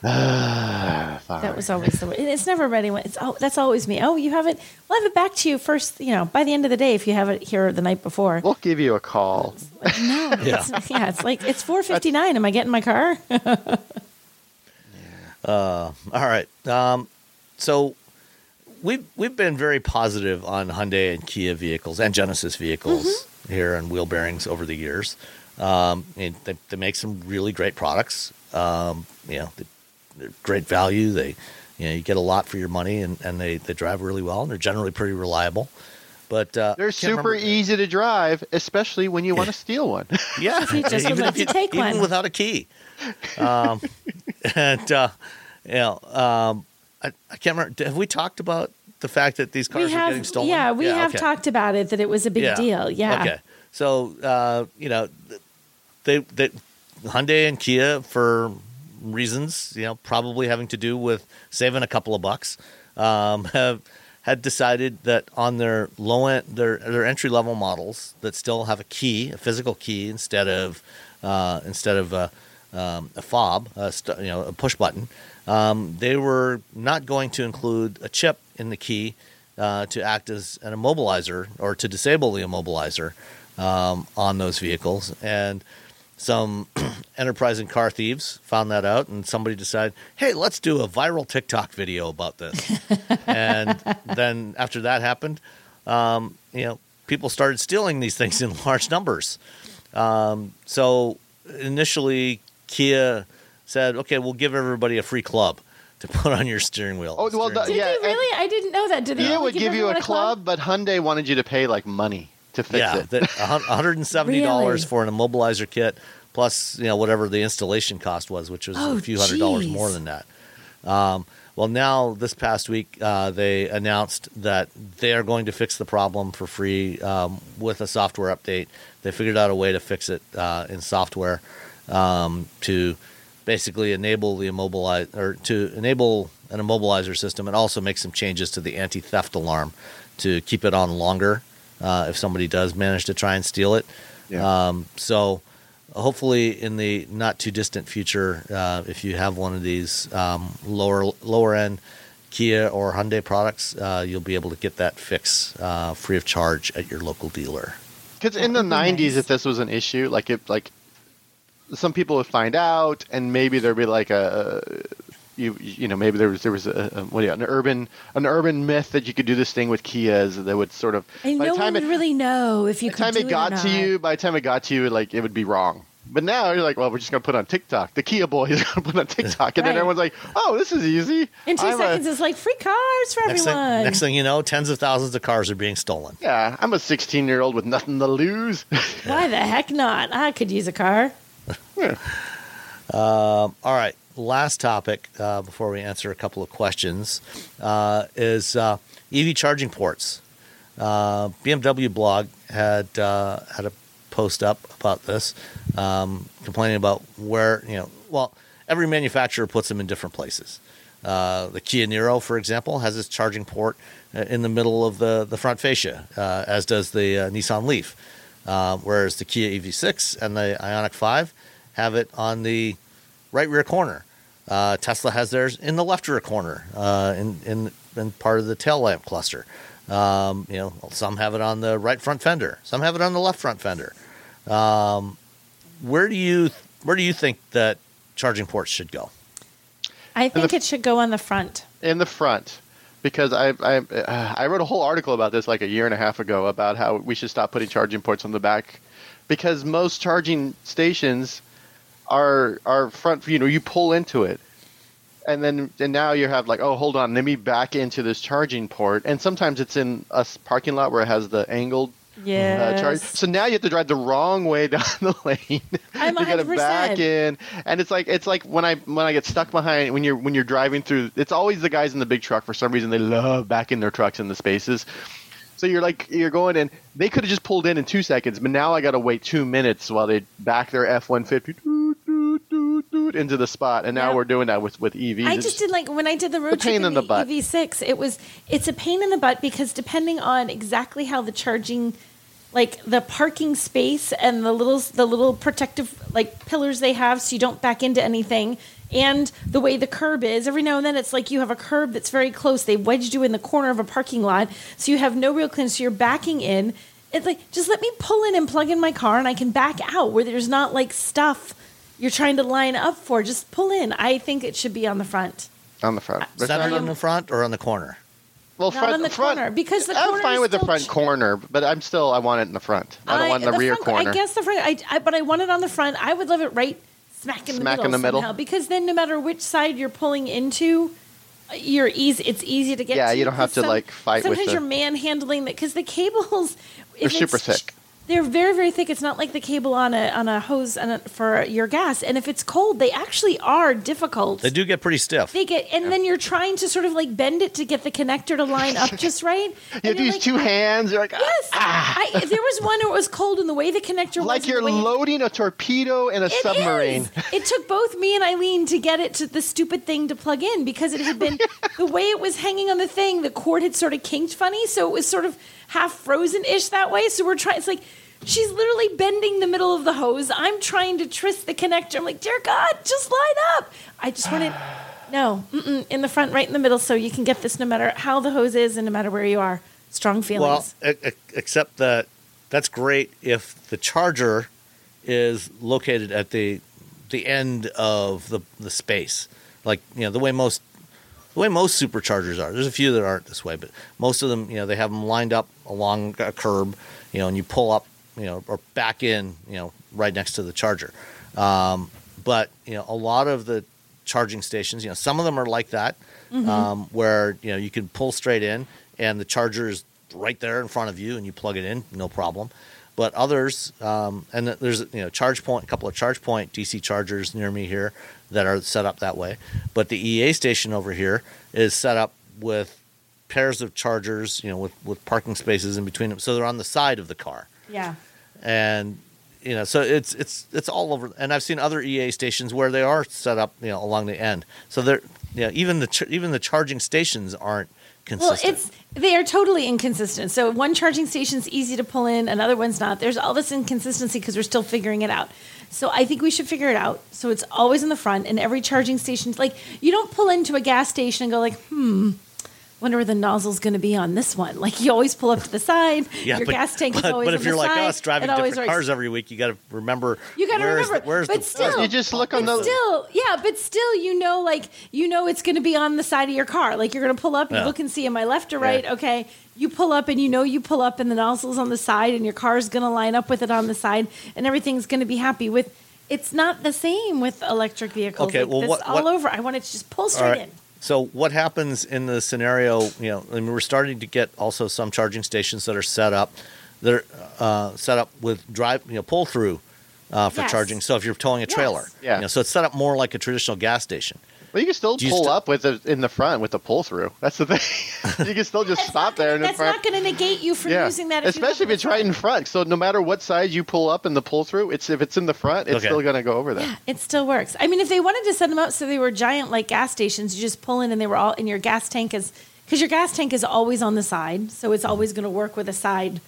ah. That was always the way. It's never ready when it's. Oh, that's always me. Oh, you have it. We'll have it back to you first. You know, by the end of the day, if you have it here the night before. We'll give you a call. no, [laughs] Yeah. it's, yeah, it's like it's four fifty nine. Am I getting my car? [laughs] All right. Um, so we've we've been very positive on Hyundai and Kia vehicles and Genesis vehicles here and wheel bearings over the years. Um, and they, they make some really great products. Um, you know, they, they're great value. They, you know, you get a lot for your money, and, and they, they drive really well, and they're generally pretty reliable. But uh, They're super remember- easy to drive, especially when you want to steal one. [laughs] Yeah, you just would like to take even one. without a key. Um, [laughs] and uh, you know, um, I, I can't remember. Have we talked about the fact that these cars we are have, getting stolen? yeah, we have okay. talked about it that it was a big deal. Yeah. Okay. So uh, you know, they they Hyundai and Kia for reasons you know probably having to do with saving a couple of bucks um, [laughs] have had decided that on their low end their their entry level models that still have a key a physical key instead of uh, instead of a, um, a fob a st- you know a push button um, they were not going to include a chip in the key uh, to act as an immobilizer or to disable the immobilizer um, on those vehicles. And some [clears throat] enterprising car thieves found that out, and somebody decided, hey, let's do a viral TikTok video about this. [laughs] and then after that happened, um, you know, people started stealing these things in [laughs] large numbers. Um, so initially, Kia said, okay, we'll give everybody a free club to [laughs] put on your steering wheel. Oh, well, Steering the- wheel. Did Yeah, they really? I didn't know that. Did they? Kia really would give you a everyone club, but Hyundai wanted you to pay like money to fix yeah, it. that $170 Really? for an immobilizer kit plus you know whatever the installation cost was, which was Oh, a few hundred dollars more than that. Um, well, now this past week uh, they announced that they are going to fix the problem for free um, with a software update. They figured out a way to fix it uh, in software um, to basically enable the immobilize or to enable an immobilizer system and also make some changes to the anti-theft alarm to keep it on longer uh, if somebody does manage to try and steal it. Yeah. Um, so hopefully in the not too distant future, uh, if you have one of these um, lower lower end Kia or Hyundai products, uh, you'll be able to get that fix uh, free of charge at your local dealer. Because in the be '90s, nice. if this was an issue, like if like some people would find out, and maybe there'd be like a you you know maybe there was there was a, a what do you, an urban an urban myth that you could do this thing with Kias that would sort of And by no the time one it really know if you by the could time do it it got or to you by the time it got to you like it would be wrong. But now you're like, well, we're just gonna put on TikTok. The Kia boy is [laughs] gonna put on TikTok, and then everyone's like, oh, this is easy. In 2 I'm a- seconds, it's like free cars for Next everyone. thing, next thing you know, tens of thousands of cars are being stolen. yeah, I'm a 16 year old with nothing to lose. Why the heck not? I could use a car. [laughs] Um, all right, last topic uh, before we answer a couple of questions uh, is uh, EV charging ports. Uh, BMW blog had uh, had a post up about this, um, complaining about where you know. Well, every manufacturer puts them in different places. The Kia Niro, for example, has its charging port in the middle of the the front fascia, as does the Nissan Leaf. Whereas the Kia EV6 and the Ioniq 5 have it on the right rear corner. Uh, Tesla has theirs in the left rear corner, uh, in, in in part of the tail lamp cluster. Um, you know, some have it on the right front fender, some have it on the left front fender. Um, where do you where do you think that charging ports should go? I think the- it should go on the front. in the front because I I uh, I wrote a whole article about this like a year and a half ago about how we should stop putting charging ports on the back because most charging stations are are front you know you pull into it and then and now you have like oh hold on let me back into this charging port and sometimes it's in a parking lot where it has the angled Yeah. uh, charge. So now you have to drive the wrong way [laughs] down the lane. I'm you gotta 100%. back in, and it's like it's like when I when I get stuck behind when you're when you're driving through. It's always the guys in the big truck. For some reason, they love backing their trucks in the spaces. So you're like you're going in. They could have just pulled in in two seconds, but now I got to wait two minutes while they back their F one fifty into the spot. And now Yeah. we're doing that with with EVs. I just did like when I did the road trip in the butt. EV6. It was it's a pain in the butt because depending on exactly how the charging, like the parking space and the little the little protective like pillars they have, so you don't back into anything, and the way the curb is. Every now and then it's like you have a curb that's very close. They wedged you in the corner of a parking lot, so you have no real clearance. So you're backing in. It's like just let me pull in and plug in my car, and I can back out where there's not like stuff you're trying to line up for. Just pull in. I think it should be on the front. on the front. There's Centered not- in the front or on the corner? Well, Not front, on the front, corner, because the I'm corner fine is with the front ch- corner, but I'm still I want it in the front. I don't want the, rear front, corner. I guess the front, I, I, but I want it on the front. I would love it right smack in the Smack middle in the middle? somehow, because then no matter which side you're pulling into, you're easy. It's easy to get. Yeah, to you don't have to, like, fight Sometimes the- you're manhandling that because the cables. [laughs] They're super it's- thick. They're very very thick. It's not like the cable on a on a hose on a, for your gas. And if it's cold, they actually are difficult. They do get pretty stiff. They get, and then you're trying to sort of like bend it to get the connector to line up [laughs] just right. You have to use like, two hands. You're like, Yes, ah, ah. I, there was one where it was cold, and the way the connector was, like you're loading a torpedo in a It submarine. is. It took both me and Eileen to get it to the stupid thing to plug in because it had been [laughs] the way it was hanging on the thing. The cord had sort of kinked funny, so it was sort of half frozen ish that way. So we're trying. It's like she's literally bending the middle of the hose. I'm trying to twist the connector. I'm like, dear God, just line up. I just wanted. [sighs] No, mm-mm, in the front, right in the middle, so you can get this no matter how the hose is and no matter where you are. Strong feelings. Well, except that that's great if the charger is located at the the end of the the space, like you know the way most the way most superchargers are. There's a few that aren't this way, but most of them, you know, they have them lined up along a curb, you know, and you pull up, you know, or back in, you know, right next to the charger. Um, but you know, a lot of the charging stations, you know, some of them are like that, um, where you know you can pull straight in and the charger is right there in front of you, and you plug it in, no problem. But others, um, and there's you know ChargePoint, a couple of ChargePoint DC chargers near me here that are set up that way. But the EA station over here is set up with pairs of chargers, you know, with, with parking spaces in between them, so they're on the side of the car yeah. and you know so it's it's it's all over and i've seen other ea stations where they are set up you know along the end so they're you know even the ch- even the charging stations aren't consistent. Well, it's they are totally inconsistent. So one charging station's easy to pull in, another one's not. There's all this inconsistency because we're still figuring it out. So I think we should figure it out. So it's always in the front, and every charging station, like you don't pull into a gas station and go like, hmm. Wonder where the nozzle's going to be on this one. Like you always pull up to the side. [laughs] yeah, your but, gas tank is but, always but on if you're the like side. us driving It always different works. cars every week, you got to remember. You got to where's remember, The, where's but the, still, You just look on but the- Still, yeah, but still, you know, like you know, it's going to be on the side of your car. Like you're going to pull up, you Yeah. look and see, am I left or right? Okay, you pull up, and you know you pull up, and the nozzle's on the side, and your car's going to line up with it on the side, and everything's going to be happy with. It's not the same with electric vehicles. Okay, like, well, this what- all what- over. I want it to just pull straight right. in. So what happens in the scenario? You know, I mean, we're starting to get also some charging stations that are set up, that are uh, set up with drive, you know, pull through uh, for Yes. charging. So if you're towing a Yes. trailer, Yeah. you know, so it's set up more like a traditional gas station. Well, you can still you pull st- up with it in the front with the pull through. That's the thing. [laughs] you can still just stop there gonna, in the That's front. not going to negate you from yeah, using that. If especially have if it's right in front. So no matter what side you pull up in the pull through, it's if it's in the front, it's Okay. still going to go over there. Yeah, It still works. I mean, if they wanted to set them up so they were giant like gas stations, you just pull in and they were all in your gas tank is because your gas tank is always on the side, so it's mm-hmm. always going to work with a side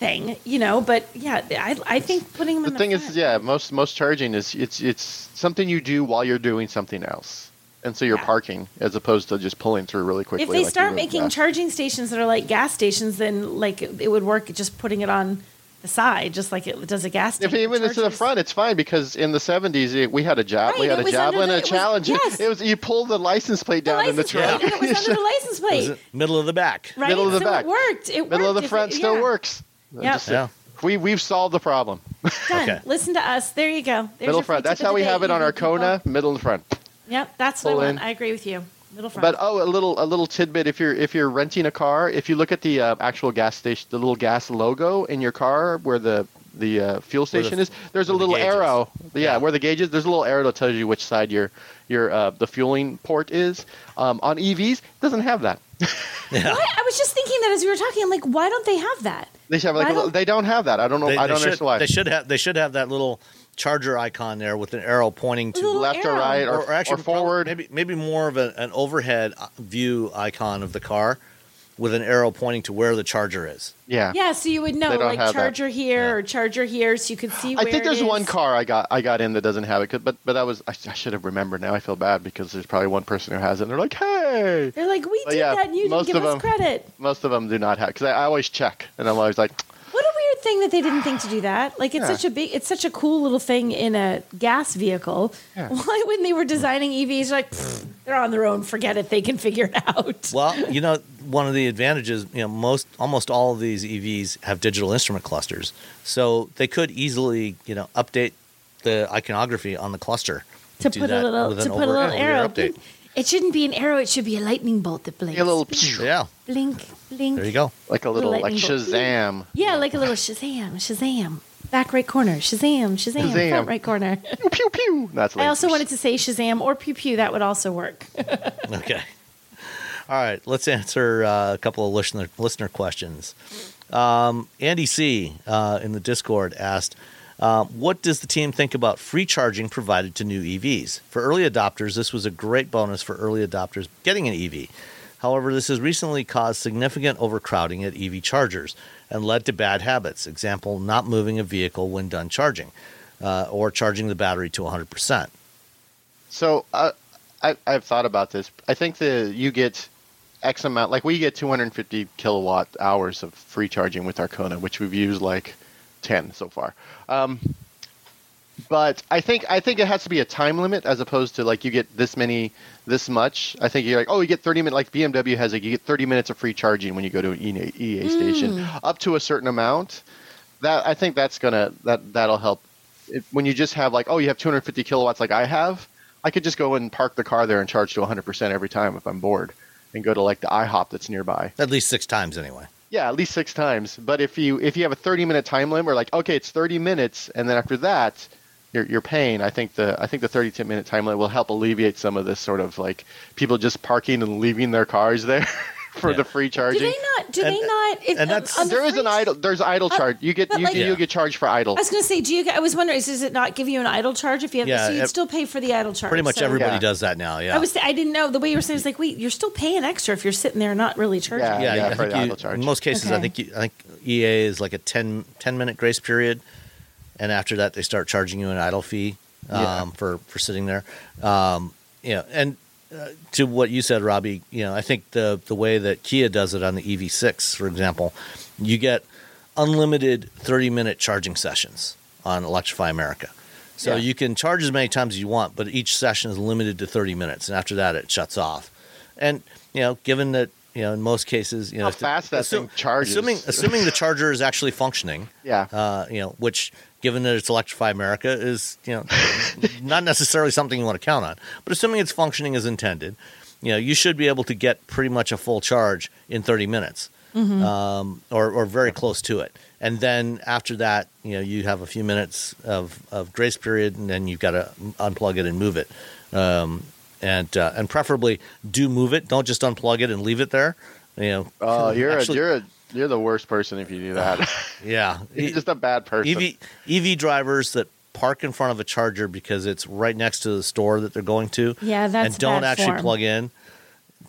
thing, you know. But yeah, I, I think putting them The in the thing front, is, yeah, most most charging is it's it's something you do while you're doing something else, and so you're Yeah. parking as opposed to just pulling through really quickly. If they like you start making yeah. charging stations that are like gas stations, then like it would work just putting it on the side, just like it does a gas station. If station. even it's to the front, it's fine because in the '70s we had a job, we had a was javelin, under and a it was- challenge. yes. It was you pull the license plate The down in the truck. plate, trunk. and it was under the license [laughs] plate, middle of the back. right? middle of the so back. it worked. It Middle of the front it- still yeah. works. Yep. Just- Yeah. We we've solved the problem. Done. Okay. Listen to us. There you go. There's middle your front. That's how we have it on our. Kona. Middle and front. Yep, that's what I Pull want. in. I agree with you. Middle front. But oh, a little a little tidbit. If you're if you're renting a car, if you look at the uh, actual gas station, the little gas logo in your car where the the uh, fuel Where the- station is, there's a where the little arrow. Yeah, Yeah. where the gauge is, there's a little arrow that tells you which side your your uh, the fueling port is. Um, on EVs, it doesn't have that. [laughs] Yeah. Why? I was just thinking that as we were talking. I'm like, why don't they have that? They should have like a little, don't- they don't have that. I don't know. They, I don't should, understand why. They should have. They should have that little charger icon there with an arrow pointing to Little left or right or, or, actually or forward. Maybe maybe more of a, an overhead uh, view icon of the car with an arrow pointing to where the charger is. Yeah. Yeah, so you would know like have that. charger here or charger here, so you could see. I think there's is. one car I got I got in that doesn't have it, but but I was I, I should have remembered. Now I feel bad because there's probably one person who has it. and They're like, hey, They're like, we But did yeah, that, and you didn't give us them- credit. most of them do not have because I, I always check and I'm always like, What thing that they didn't think to do that. Like it's Yeah. such a big, it's such a cool little thing in a gas vehicle. Yeah. [laughs] Why, when they were designing EVs, like they're on their own, forget it, they can figure it out. [laughs] Well, you know, one of the advantages, you know, most almost all of these EVs have digital instrument clusters, so they could easily, you know, update the iconography on the cluster to Do put a little, to an put a little arrow. update. It shouldn't be an arrow; it should be a lightning bolt that blinks. a little Yeah, blink, blink. there you go. like a little like lightning bolt. Shazam. Yeah, like a little Shazam, Shazam. Back right corner, Shazam, Shazam, Shazam. front right corner. [laughs] Pew pew pew. That's I also wanted to say Shazam or Pew Pew. That would also work. [laughs] Okay. All right, let's answer uh, a couple of listener listener questions. Um, Andy C. Uh, in the Discord asked, uh, "What does the team think about free charging provided to new EVs? For early adopters, this was a great bonus for early adopters getting an EV. However, this has recently caused significant overcrowding at EV chargers and led to bad habits. Example: not moving a vehicle when done charging, uh, or charging the battery to 100 percent. So uh, I I've thought about this. I think that you get X amount, like we get 250 kilowatt hours of free charging with our Kona, which we've used like 10 so far. Um, but I think I think it has to be a time limit as opposed to like you get this many this much. I think you're like oh you get 30 minutes like BMW has like you get 30 minutes of free charging when you go to an EA, EA hmm. station up to a certain amount. That I think that's gonna that that'll help. It, when you just have like oh you have 250 kilowatts like I have, I could just go and park the car there and charge to 100% every time if I'm bored, and go to like the IHOP that's nearby. At least six times anyway. Yeah, at least six times. But if you if you have a 30 minute time limit, or like okay, it's 30 minutes, and then after that, you're you're paying. I think the I think the 30 minute time limit will help alleviate some of this sort of like people just parking and leaving their cars there [laughs] for Yeah. the free charging. Do charging. they not? not? Do And- they not? If, and that's- on the There is an idle. There's idle Uh, charge. You get you, like- you Yeah. get charged for idle. I was going to say, do you? I was wondering, does it not give you an idle charge if you have? Yeah, so you'd still pay for the idle charge. Pretty much So- everybody Yeah. does that now. Yeah. I was. I didn't know the way you were saying. It's like, wait, you're still paying extra if you're sitting there not really charging. Yeah. yeah, I for think the you- idle charge. in most cases, I think you, I think EA is like a 10, 10 minute grace period, and after that they start charging you an idle fee um, Yeah. for for sitting there. Um, you know, and uh, to what you said, Robbie, you know, I think the the way that Kia does it on the EV6, for example, you get unlimited thirty minute charging sessions on Electrify America. So Yeah. you can charge as many times as you want, but each session is limited to 30 minutes, and after that, it shuts off. And you know, given that you know, in most cases, you know, How if the- fast that thing charges. Assuming, assuming the charger is actually functioning, Yeah. uh, you know, which given that it's Electrify America is you know not necessarily something you want to count on, but assuming it's functioning as intended, you know, you should be able to get pretty much a full charge in 30 minutes, um, or or very close to it. And then after that, you know, you have a few minutes of, of grace period, and then you've got to unplug it and move it. Um, and uh, and preferably do move it. Don't just unplug it and leave it there. You know. Oh, you're actually- a, you're a, you're the worst person if you do that. [laughs] yeah. you're just a bad person. EV EV drivers that park in front of a charger because it's right next to the store that they're going to. Yeah, that's and don't bad actually form. plug in.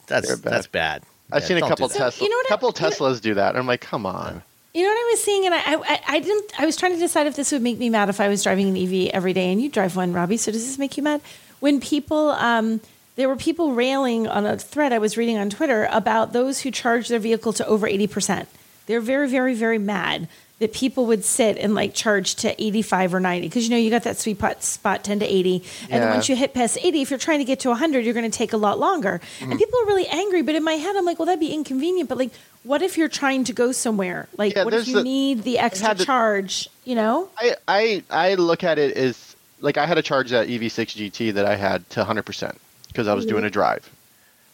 That's bad. that's bad. I've Yeah, seen a couple do that. Tesla, you know what I- couple you know- Teslas do that. And I'm like, come on. You know what I was seeing, and I, I, I didn't. I was trying to decide if this would make me mad if I was driving an EV every day, and you drive one, Robbie. So does this make you mad? When people, um, there were people railing on a thread I was reading on Twitter about those who charge their vehicle to over eighty percent. They're very, very, very mad that people would sit and like charge to eighty five or ninety because you know you got that sweet spot, spot ten to eighty, and then once you hit past eighty, if you're trying to get to hundred, you're going to take a lot longer. Mm-hmm. And people are really angry. But in my head, I'm like, well, that'd be inconvenient. But like, what if you're trying to go somewhere? Like, Yeah, what if you the- need the extra to- charge? You know? I, I I look at it as like I had to charge that EV6 GT that I had to 100% because I was doing mm-hmm. a drive,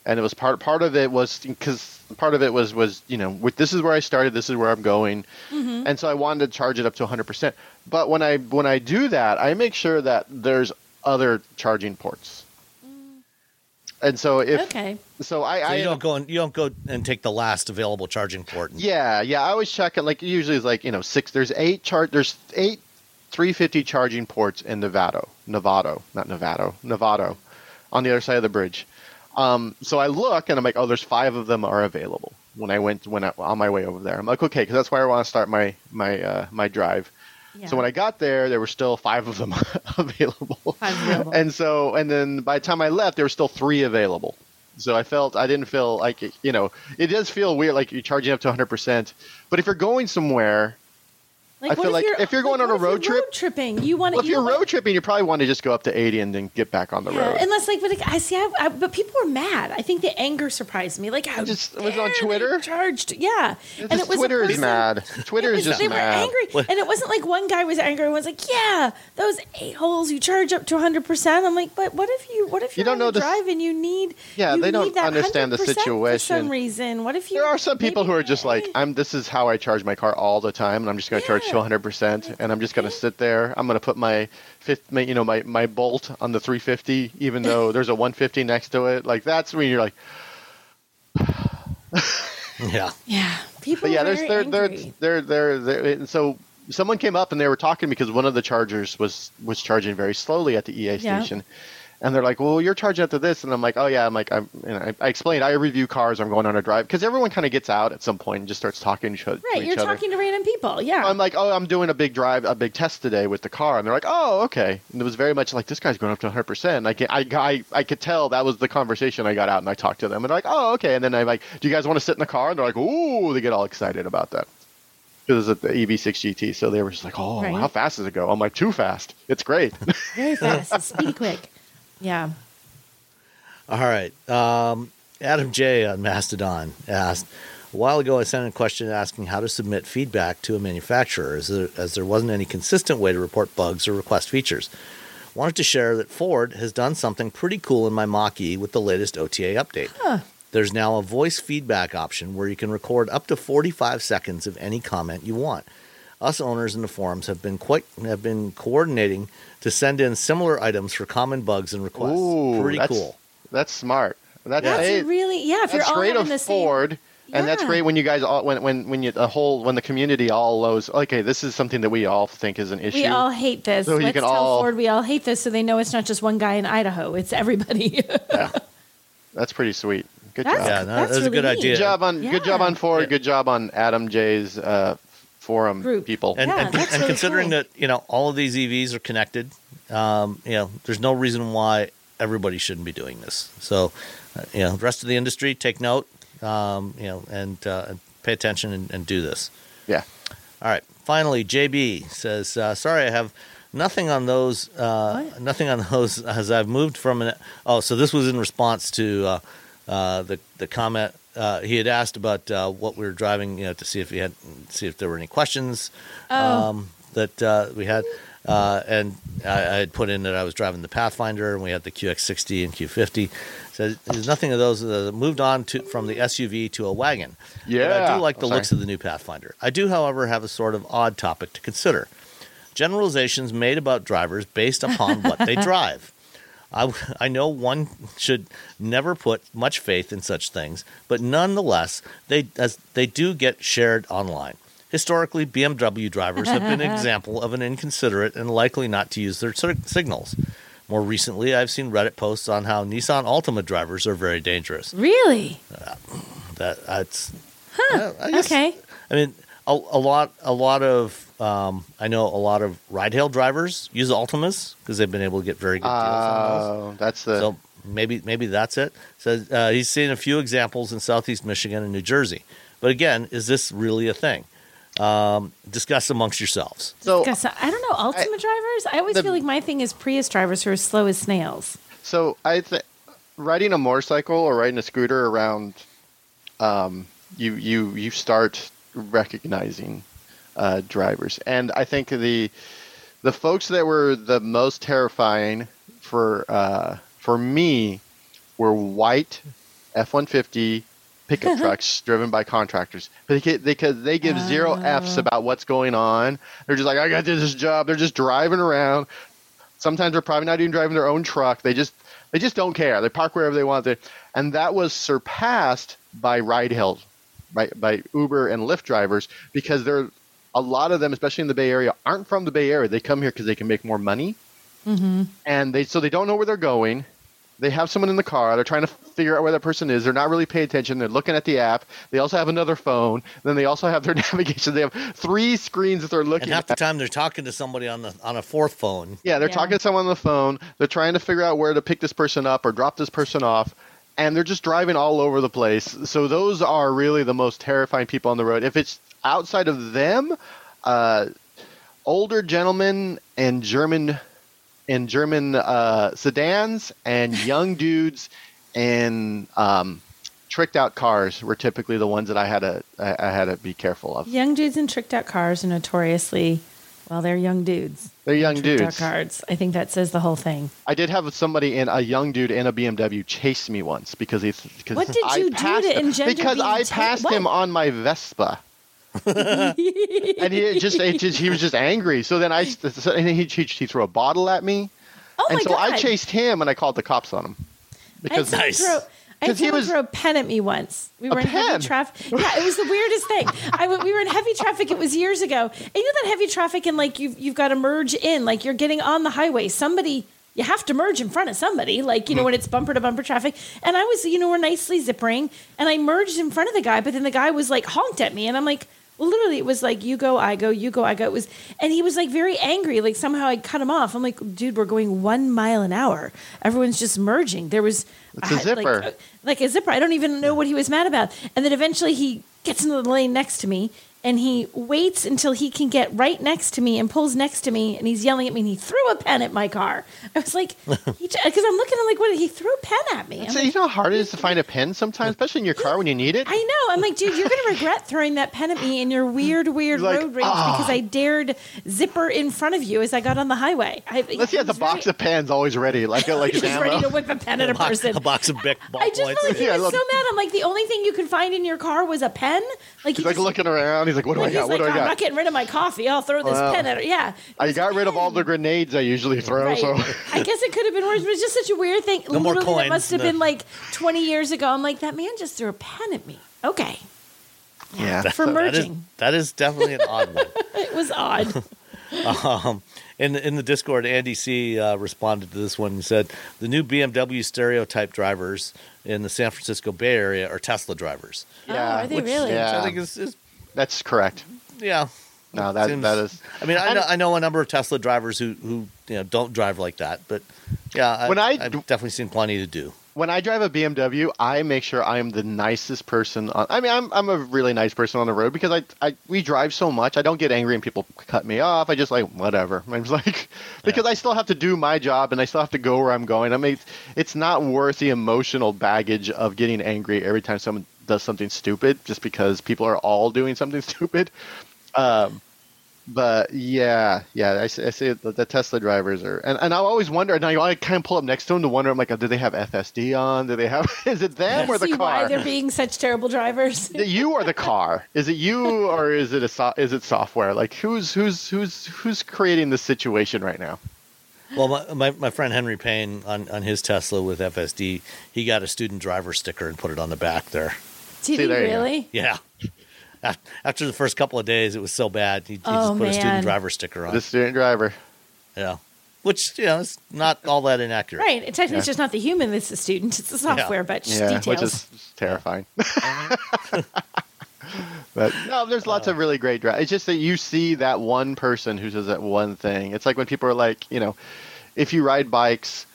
and it was part part of it was because part of it was was you know with this is where I started, this is where I'm going, mm-hmm. and so I wanted to charge it up to 100%. But when I when I do that, I make sure that there's other charging ports. Mm. And so if Okay. so, I, So I you don't go and you don't go and take the last available charging port. And, Yeah, yeah. I always check it. Like usually, it's like you know six. There's eight chart. There's eight 350 charging ports in Nevada, Novato, not Nevada, Novato, on the other side of the bridge. Um, so I look and I'm like, oh, there's five of them are available. When I went when I, on my way over there, I'm like, okay, because that's where I want to start my my uh, my drive. Yeah. So when I got there, there were still five of them [laughs] available. Five available. And so, and then by the time I left, there were still three available. So I felt I didn't feel like you know it does feel weird like you're charging up to 100. percent But if you're going somewhere, I what feel like if you're going on a road trip- road tripping, you want well, to. if you're road tripping, you probably want to just go up to 80 and then get back on the Yeah, road. unless like, but like, I see, I, I, but people were mad. I think the anger surprised me. Like, how just- was on Twitter? Charged, yeah. It's and it was Twitter is person- mad. Twitter It is was- just they mad. were angry, and it wasn't like one guy was angry and was like, "Yeah, those eight holes you charge up to 100." percent I'm like, but what if you, what if You don't know the drive and you need, Yeah, you they don't that understand the 100% for some situation. reason. What if you? There are some people who are just like, I'm. This is how I charge my car all the time, and I'm just going to charge to 100, percent and I'm just going to sit there. I'm going to put my fifth, my, you know, my my bolt on the 350, even though [laughs] there's a 150 next to it. Like that's when you're like, [sighs] yeah. Yeah, people. but yeah, are there's very there there angry. there there there. and So someone came up and they were talking because one of the chargers was was charging very slowly at the EA Yeah. And they're like, "Well, you're charging after this," and I'm like, "Oh yeah." I'm like, I'm. Know, I, I explained I review cars. I'm going on a drive because everyone kind of gets out at some point and just starts talking to each, other- Right, you're talking to random people. Yeah. I'm like, oh, I'm doing a big drive, a big test today with the car, and they're like, oh, okay. And it was very much like this guy's going up to 100. percent I can, I, I, I could tell that was the conversation I got out, and I talked to them, and they're like, oh, okay. And then I'm like, do you guys want to sit in the car? And they're like, ooh, they get all excited about that. Because it's the EV6 GT, so they were just like, oh, Right. how fast does it go? I'm like, too fast. It's great. Very fast, it's speedy quick. Yeah. All right. Um, Adam J on Mastodon asked a while ago. I sent a question asking how to submit feedback to a manufacturer, as there, as there wasn't any consistent way to report bugs or request features. Wanted to share that Ford has done something pretty cool in my Mach E with the latest OTA update. There's now a voice feedback option where you can record up to 45 seconds of any comment you want. Us owners in the forums have been quite have been coordinating to send in similar items for common bugs and requests. Ooh, pretty that's, cool. That's smart. That's, That's hey, really yeah. If you're all great having of the same, Ford. And that's great when you guys all when when when you the whole when the community all knows okay this is something that we all think is an issue. We all hate this. So you Let's can tell all- Ford we all hate this, so they know it's not just one guy in Idaho. It's everybody. [laughs] yeah. That's pretty sweet. Good That's- job. Yeah, no, That's that was a good neat. idea. Good job on good job on Ford. Yeah. Good job on Adam J's uh, forum Group. people. And, Yeah, and, that's and really considering cool. that you know all of these EVs are connected, um, you know, there's no reason why everybody shouldn't be doing this. So, uh, you know, the rest of the industry take note, um, you know, and, uh, and pay attention and, and do this. yeah. All right. Finally, JB says, uh, "Sorry, I have nothing on those. Uh, nothing on those [laughs] as I've moved from an. Oh, so this was in response to uh, uh, the the comment uh, he had asked about uh, what we were driving, you know, to see if he had see if there were any questions um, that uh, we had." Uh, and I, I had put in that I was driving the Pathfinder, and we had the QX60 and Q50. So there's nothing of those that moved on to from the SUV to a wagon. But I do like the Oh, looks of the new Pathfinder. I do, however, have a sort of odd topic to consider. Generalizations made about drivers based upon what they [laughs] drive. I, [laughs] I know one should never put much faith in such things, but nonetheless, they as they do get shared online. Historically, BMW drivers have been an [laughs] example of an inconsiderate and likely not to use their signals. More recently, I've seen Reddit posts on how Nissan Altima drivers are very dangerous. really? Uh, that that's huh, I guess- Okay. I mean, a, a lot, a lot of, um, I know a lot of ride-hail drivers use Altimas because they've been able to get very good deals on those. Oh, that's the So maybe, maybe that's it. So uh, he's seen a few examples in Southeast Michigan and New Jersey. But again, is this really a thing? Um, discuss amongst yourselves. so Guess- I don't know. Altima drivers? I always the- feel like my thing is Prius drivers who are slow as snails. So I think riding a motorcycle or riding a scooter around, um, you you you start recognizing uh, drivers, and I think the the folks that were the most terrifying for uh, for me were white F one fifty pickup [laughs] trucks driven by contractors because they, because they give zero f's about what's going on. They're just like, I got this job. They're just driving around. Sometimes they're probably not even driving their own truck. They just they just don't care. They park wherever they want to, and that was surpassed by ride hail, by by Uber and Lyft drivers because they're a lot of them, especially in the Bay Area, aren't from the Bay Area. They come here because they can make more money, mm-hmm. and they so they don't know where they're going. They have someone in the car. They're trying to figure out where that person is. They're not really paying attention. They're looking at the app. They also have another phone. Then they also have their [laughs] navigation. They have three screens that they're looking at. And half at. the time, they're talking to somebody on the on a fourth phone. Yeah, they're Yeah. talking to someone on the phone. They're trying to figure out where to pick this person up or drop this person off. And they're just driving all over the place. So those are really the most terrifying people on the road. If it's outside of them, uh, older gentlemen and German and German uh, sedans and [laughs] young dudes and um, tricked out cars were typically the ones that I had to I, I had to be careful of. Young dudes and tricked out cars are notoriously, well, they're young dudes. They're young Tricked out dudes. cars. I think that says the whole thing. I did have somebody in a young dude in a BMW chase me once because he. Because What did I do passed to him- engender Because I passed him what? on my Vespa. [laughs] and he just, it just he was just angry. So then I and he, he he threw a bottle at me, Oh and my so god! I chased him and I called the cops on him because someone Nice. throw, I he someone was- throw a pen at me once. We A were in pen? heavy traffic. Yeah, it was the weirdest thing. I w- we were in heavy traffic. It was years ago. And you know that heavy traffic and like you've you've got to merge in. Like you're getting on the highway. Somebody you have to merge in front of somebody. Like you know when it's bumper to bumper traffic. And I was you know we're nicely zippering and I merged in front of the guy, but then the guy was like honked at me, and I'm like. Well, literally, it was like you go, I go, you go, I go. It was, and he was like very angry. Like somehow I cut him off. I'm like, dude, we're going one mile an hour. Everyone's just merging. There was It's a like, zipper. uh, like a zipper. I don't even know what he was mad about. And then eventually he gets into the lane next to me and he waits until he can get right next to me and pulls next to me and he's yelling at me and he threw a pen at my car. I was like, [laughs] because I'm looking at him like, what? He threw a pen at me. I'm so like, you know how hard it is to find a pen sometimes, [laughs] especially in your car when you need it. I know. I'm like, dude, you're gonna regret throwing that pen at me in your weird, weird Like, road rage ah. because I dared zipper in front of you as I got on the highway. I, Let's see, the box of pens always ready, like like [laughs] ready to whip a pen at a box, person. a box of Bic ballpoints. I just felt like he Yeah, was so mad. I'm like, the only thing you could find in your car was a pen. Like He's he like just- looking around. He's like, "What do like, I got? he's What like, do I I'm not getting rid of my coffee. I'll throw this Well, pen at her. Yeah. I got a rid of all the grenades I usually throw. Right. So I guess it could have been worse, but it's just such a weird thing. No more Literally, that coins, must have no. been like 20 years ago. I'm like, that man just threw a pen at me. Okay. Yeah. For so- That is, merging. that is definitely an odd one. [laughs] It was odd. [laughs] Um, in in the Discord, Andy C uh, responded to this one and said the new BMW stereotype drivers in the San Francisco Bay Area are Tesla drivers. Oh, Yeah, are they which- really? Which Yeah. I think is, is That's correct. yeah. No, that Seems- that is. I mean, I know, I know a number of Tesla drivers who who you know don't drive like that, but yeah, I, When I- I've definitely seen plenty to do. when I drive a BMW, I make sure I am the nicest person. On, I mean, I'm I'm a really nice person on the road because I, I we drive so much. I don't get angry and people cut me off. I just like whatever. [laughs] I'm just like because I still have to do my job and I still have to go where I'm going. I mean, it's not worth the emotional baggage of getting angry every time someone does something stupid just because people are all doing something [laughs] stupid. Um, but yeah, yeah, I, see- I see the, the Tesla drivers are, and, and I always wonder, and I, I kind of pull up next to them to wonder, I'm like, do they have FSD on? Do they have, [laughs] is it them or the car? Why they're being such terrible drivers. [laughs] you or the car? Is it you or is it a so, is it software? Like who's who's who's who's creating this situation right now? Well, my, my, my friend Henry Payne on, on his Tesla with FSD, he got a student driver sticker and put it on the back there. Did See, he there you go. really? Yeah. [laughs] After the first couple of days, it was so bad. He, he Oh, just put a student driver sticker on. The student driver. yeah. Which, you know, it's not all that inaccurate. Right. And technically, Yeah. it's just not the human that's the student; it's the software. But just Yeah, details. which is terrifying. [laughs] [laughs] but no, there's lots of uh. really great drivers. It's just that you see that one person who says that one thing. It's like when people are like, you know, if you ride bikes,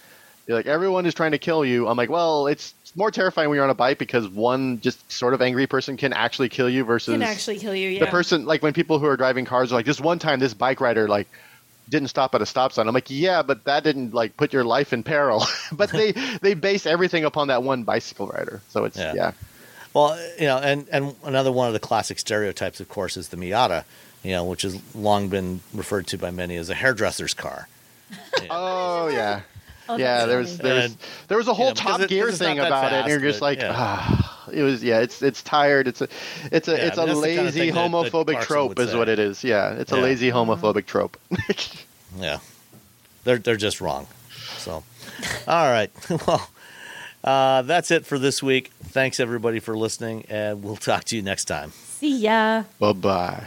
you're like everyone is trying to kill you. I'm like, well, it's more terrifying when you're on a bike because one just sort of angry person can actually kill you versus can actually kill you. Yeah. the person like when people who are driving cars are like, this one time this bike rider like didn't stop at a stop sign. I'm like, yeah, but that didn't like put your life in peril. [laughs] but they [laughs] they base everything upon that one bicycle rider. So it's Yeah. yeah. Well, you know, and, and another one of the classic stereotypes, of course, is the Miata, you know, which has long been referred to by many as a hairdresser's car. [laughs] Oh yeah. Oh, yeah, there was there was there was a whole you know, Top it- Gear because thing that about it, and you're just but, like, yeah. ah, it was yeah, it's it's tired. It's a it's a Yeah, it's I a mean, that's the kind of lazy that- that homophobic trope, is say. what it is. Yeah, it's a lazy homophobic trope. [laughs] Yeah. They're, they're just wrong. So, all right. [laughs] Well, uh, that's it for this week. Thanks, everybody, for listening, and we'll talk to you next time. See ya. bye bye.